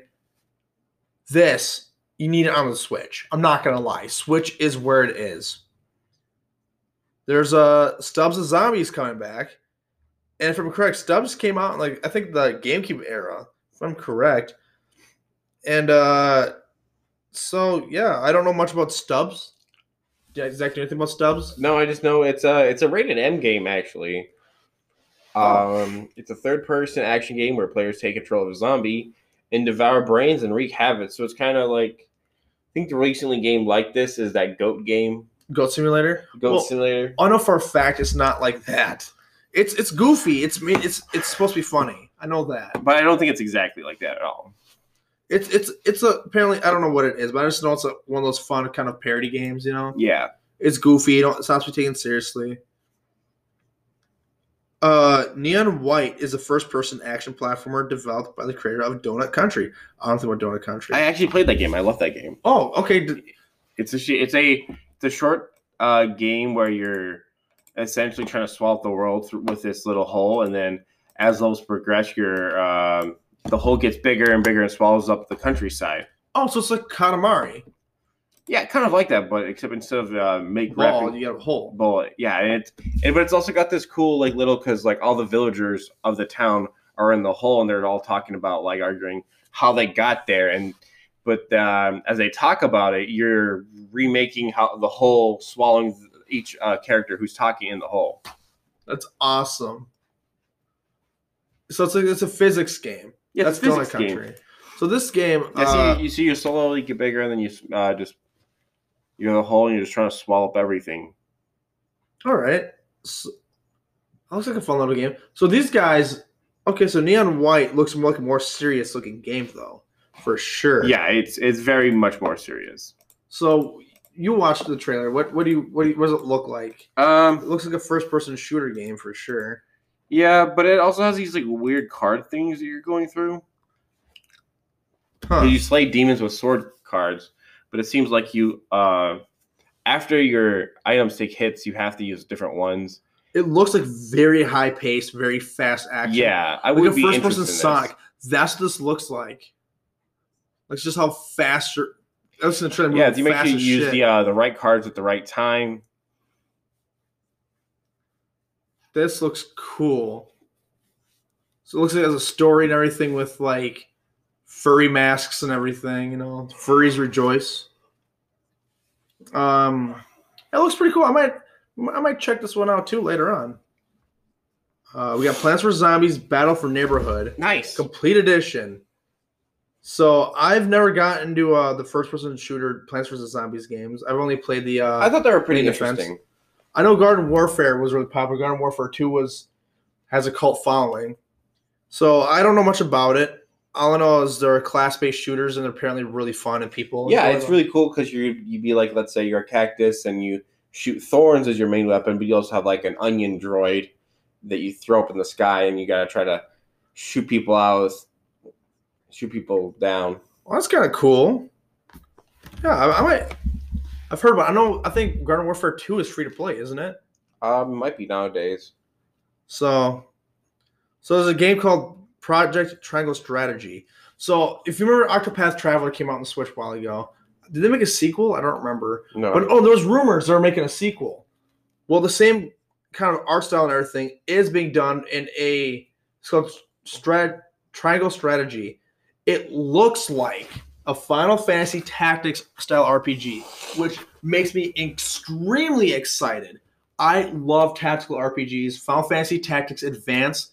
this you need it on the Switch. I'm not gonna lie, Switch is where it is. There's a uh, Stubbs of Zombies coming back, and if I'm correct, Stubbs came out in like I think the GameCube era, if I'm correct. And uh so yeah, I don't know much about Stubbs. Yeah, Zach, do you know anything about Stubbs?
No, I just know it's a it's a rated M game actually.
Oh.
Um, it's a third person action game where players take control of a zombie and devour brains and wreak havoc. So it's kind of like I think the recently game like this is that Goat game,
Goat Simulator.
Goat
Well,
Simulator.
I know for a fact it's not like that. It's it's goofy. It's me. It's it's supposed to be funny. I know that.
But I don't think it's exactly like that at all.
It's it's it's a apparently I don't know what it is, but I just know it's a, one of those fun kind of parody games. You know,
Yeah.
it's goofy. You don't it's not to be taken seriously. Uh, Neon White is a first-person action platformer developed by the creator of Donut County. I don't think what Donut County.
I actually played that game. I love that game.
oh, okay.
It's a it's a it's a short uh, game where you're essentially trying to swallow the world through, with this little hole, and then as levels progress, your um, the hole gets bigger and bigger and swallows up the countryside.
Oh, so it's like Katamari.
Yeah, kind of like that, but except instead of uh, make
Ball, you got a hole.
bullet, yeah, and it's and, but it's also got this cool like little because like all the villagers of the town are in the hole and they're all talking about like arguing how they got there and but um, as they talk about it, you're remaking how the hole swallowing each uh, character who's talking in the hole.
That's awesome. So it's like it's a physics game.
Yeah,
That's
it's a physics
Donut
game.
Country. So this game,
Yeah, so
uh,
you, you see, you slowly get bigger, and then you uh, just you're in the hole, and you're just trying to swallow up everything.
all right. So, that looks like a fun little game. So these guys, okay. So Neon White looks more like a more serious looking game, though, for sure.
Yeah, it's it's very much more serious.
So you watched the trailer. What what do you what, do you, what does it look like?
Um,
It looks like a first person shooter game for sure.
Yeah, but it also has these like weird card things that you're going through.
Huh.
You slay demons with sword cards, but it seems like you uh after your items take hits, you have to use different ones.
It looks like very high pace, very fast action.
Yeah, I
like
would
a
be
first person
in.
Sonic. That's what this looks like. Like just how fast you're. I was gonna try to move
Yeah, you make sure you use
shit.
the uh, the right cards at the right time.
This looks cool. So it looks like it has a story and everything with like furry masks and everything. You know, furries rejoice. Um, it looks pretty cool. I might, I might check this one out too later on. Uh, we got Plants vs Zombies: Battle for Neighborville,
Nice.
complete edition. So I've never gotten into uh, the first-person shooter Plants vs Zombies games. I've only played the. Uh,
I thought they were pretty
Main defense. I know Garden Warfare was really popular. Garden Warfare Two was has a cult following, so I don't know much about it. All I know is they're class-based shooters and they're apparently really fun and people.
Yeah, it's
them.
really cool because you you'd be like, let's say you're a cactus and you shoot thorns as your main weapon, but you also have like an onion droid that you throw up in the sky, and you gotta try to shoot people out, shoot people down.
Well, that's kind of cool. Yeah, I, I might. I've heard about. I know. I think Garden Warfare Two is free to play, isn't it?
Um, might be nowadays.
So, so there's a game called Project Triangle Strategy. So if you remember, Octopath Traveler came out on the Switch a while ago. Did they make a sequel? I don't remember.
No,
But oh, there was rumors they were making a sequel. Well, the same kind of art style and everything is being done in a it's called Strat Triangle Strategy. It looks like a Final Fantasy Tactics style RPG, which makes me extremely excited. I love tactical RPGs. Final Fantasy Tactics Advance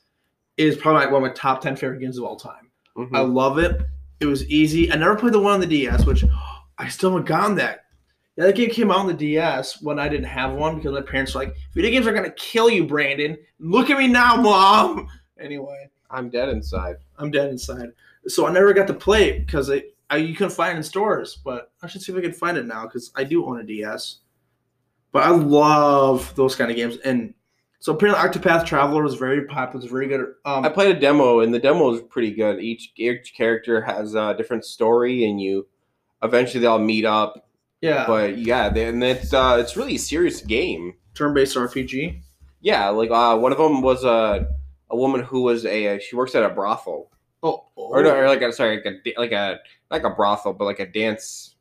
is probably like one of my top 10 favorite games of all time.
Mhm.
I love it. It was easy. I never played the one on the DS, which I still haven't gotten that. Yeah, that game came out on the DS when I didn't have one because my parents were like, video games are gonna kill you, Brandon. Look at me now, mom. <laughs> Anyway,
I'm dead inside.
I'm dead inside. So I never got to play it because I, I you couldn't find it in stores, but I should see if I can find it now because I do own a DS. But I love those kind of games. And so apparently Octopath Traveler was very popular, it's very good. Um,
I played a demo, and the demo is pretty good. Each each character has a different story, and you eventually they all meet up.
yeah,
But yeah, they- and it's uh, it's really a serious game.
turn-based RPG.
Yeah, like uh, one of them was a a woman who was a she works at a brothel,
Oh,
or no, or like a sorry, like a like a like a brothel, but like a dance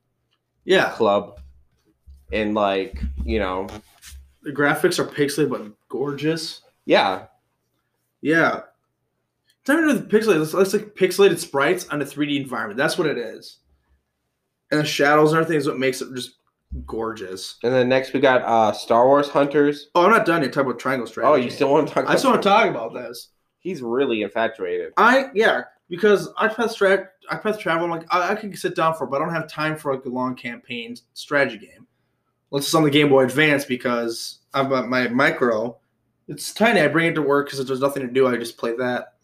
yeah.
club, and like you know,
The graphics are pixelated but gorgeous.
yeah,
Yeah. It's not even with pixelated. It's, it's like pixelated sprites on a 3D environment. That's what it is. And the shadows and everything is what makes it just gorgeous.
and then next we got uh Star Wars Hunters.
Oh, I'm not done yet. Talk about triangle strategy.
Oh, you still want to talk?
I just want to talk about this.
He's really infatuated.
I yeah, because iPath strat iPath travel. I'm like I, I could sit down for, but I don't have time for like a long campaign strategy game. Let's just on the Game Boy Advance because I've got my micro. It's tiny. I bring it to work because if there's nothing to do, I just play that.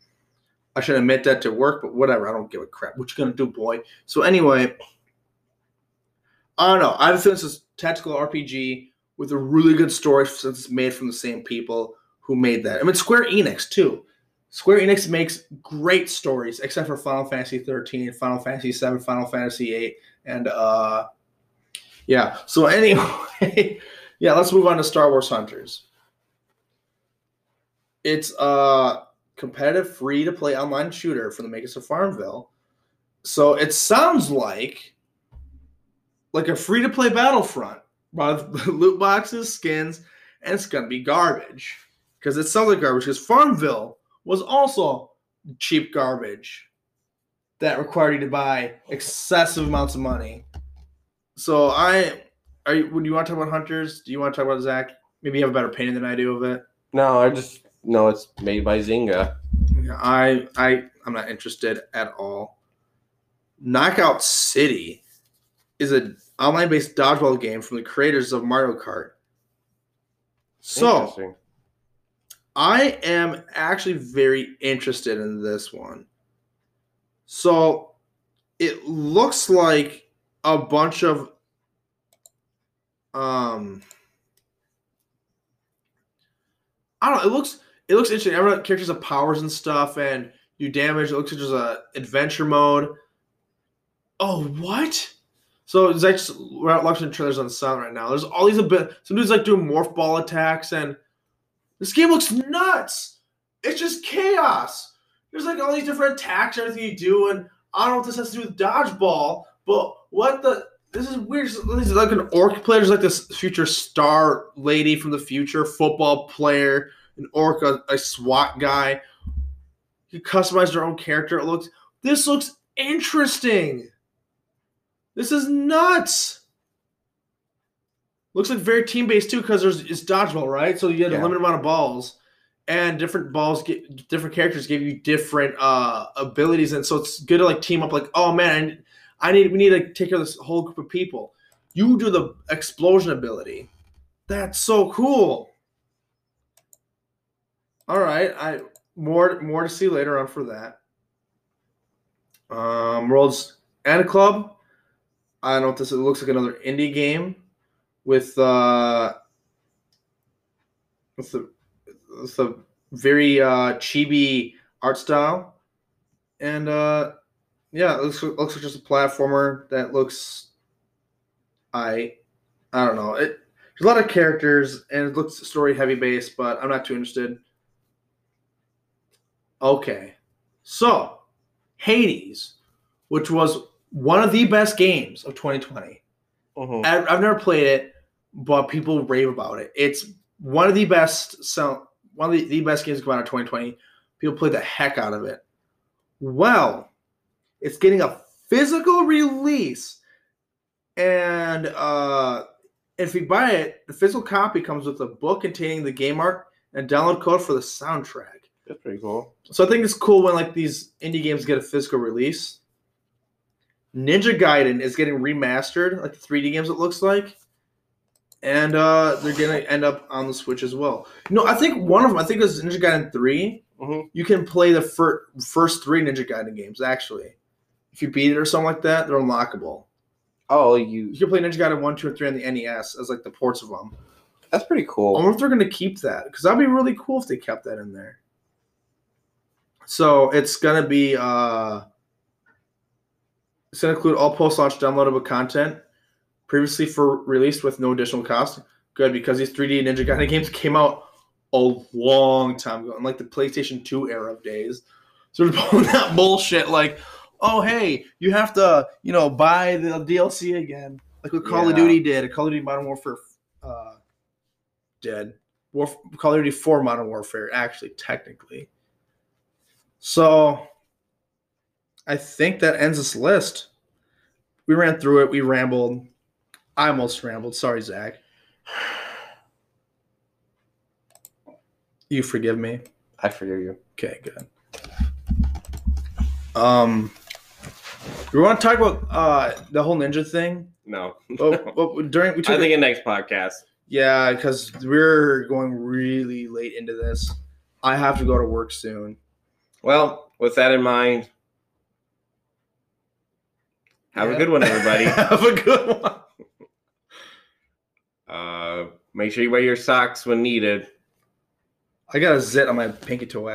I should admit that to work, but whatever. I don't give a crap. What you gonna do, boy? So anyway, I don't know. I a feeling this is tactical RPG with a really good story since it's made from the same people who made that. I mean, Square Enix too. Square Enix makes great stories, except for Final Fantasy 13, Final Fantasy 7, Final Fantasy 8, and uh yeah. So anyway, <laughs> yeah, let's move on to Star Wars Hunters. It's a competitive free to play online shooter from the makers of Farmville. So it sounds like like a free to play Battlefront. with <laughs> loot boxes, skins, and it's gonna be garbage. Because it sounds like garbage. Because Farmville was also cheap garbage that required you to buy excessive amounts of money. So I are you would you want to talk about hunters? Do you want to talk about Zach? Maybe you have a better opinion than I do of it.
No, I just know it's made by Zynga.
Yeah, I I I'm not interested at all. Knockout City is an online-based dodgeball game from the creators of Mario Kart. So
Interesting.
I am actually very interested in this one. So it looks like a bunch of um I don't know, it looks it looks interesting. Everyone characters have powers and stuff and you damage. It looks like there's a adventure mode. Oh, what? So it's actually we're out watching trailers on sound right now. There's all these a bit some dudes like doing morph ball attacks and this game looks nuts. It's just chaos. There's like all these different attacks, everything you do, and I don't know what this has to do with dodgeball, but what the this is weird. This is like an orc player. There's like this future star lady from the future, football player, an orc, a, a SWAT guy. You customize your own character. It looks this looks interesting. This is nuts. Looks like very team based too, because there's it's dodgeball, right? So you had a limited amount of balls, and different balls get different characters give you different uh abilities, and so it's good to like team up. Like, oh man, I need we need to take care of this whole group of people. You do the explosion ability. That's so cool. All right, I more more to see later on for that. Um, World's End Club. I don't know if this it looks like another indie game with uh with the with a very uh chibi art style. And uh yeah, it looks looks like just a platformer that looks I I don't know. It there's a lot of characters and it looks story heavy based, but I'm not too interested. Okay. So, Hades, which was one of the best games of 2020.
Mhm.
I- I've never played it, but people rave about it. It's one of the best so one of the, the best games to come out of 2020. People play the heck out of it. Well, it's getting a physical release. And uh if you buy it, the physical copy comes with a book containing the game art and download code for the soundtrack.
That's pretty cool.
So I think it's cool when like these indie games get a physical release. Ninja Gaiden is getting remastered, like the 3D games it looks like. And uh they're gonna end up on the Switch as well. No, I think one of them, I think it was Ninja Gaiden 3.
Mhm.
You can play the fir- first three Ninja Gaiden games, actually. If you beat it or something like that, they're unlockable.
Oh, you.
You can play Ninja Gaiden 1, 2, and 3 on the NES as like the ports of them.
That's pretty cool.
I wonder if they're going to keep that because that'd be really cool if they kept that in there. So it's going to be uh, it's to include all post-launch downloadable content previously for released with no additional cost. Good because these 3D Ninja Gaiden <laughs> games came out a long time ago, in like the PlayStation 2 era of days. So they're <laughs> pulling that bullshit like, oh hey, you have to you know buy the DLC again, like what Call of Duty did. Call of Duty Modern Warfare uh, did. Warf- Call of Duty 4 Modern Warfare, actually, technically. So, I think that ends this list. We ran through it. We rambled. I almost rambled. Sorry, Zach. You forgive me?
I forgive you.
Okay, good. Um, we want to talk about uh the whole ninja thing.
No.
Oh, oh, during we <laughs> took
I
a-
think in next podcast.
yeah, because we're going really late into this. I have to go to work soon.
Well, with that in mind, have
Yeah.
a good one, everybody. <laughs>
have a good one.
Uh, make sure you wear your socks when needed.
I got a zit on my pinky toe.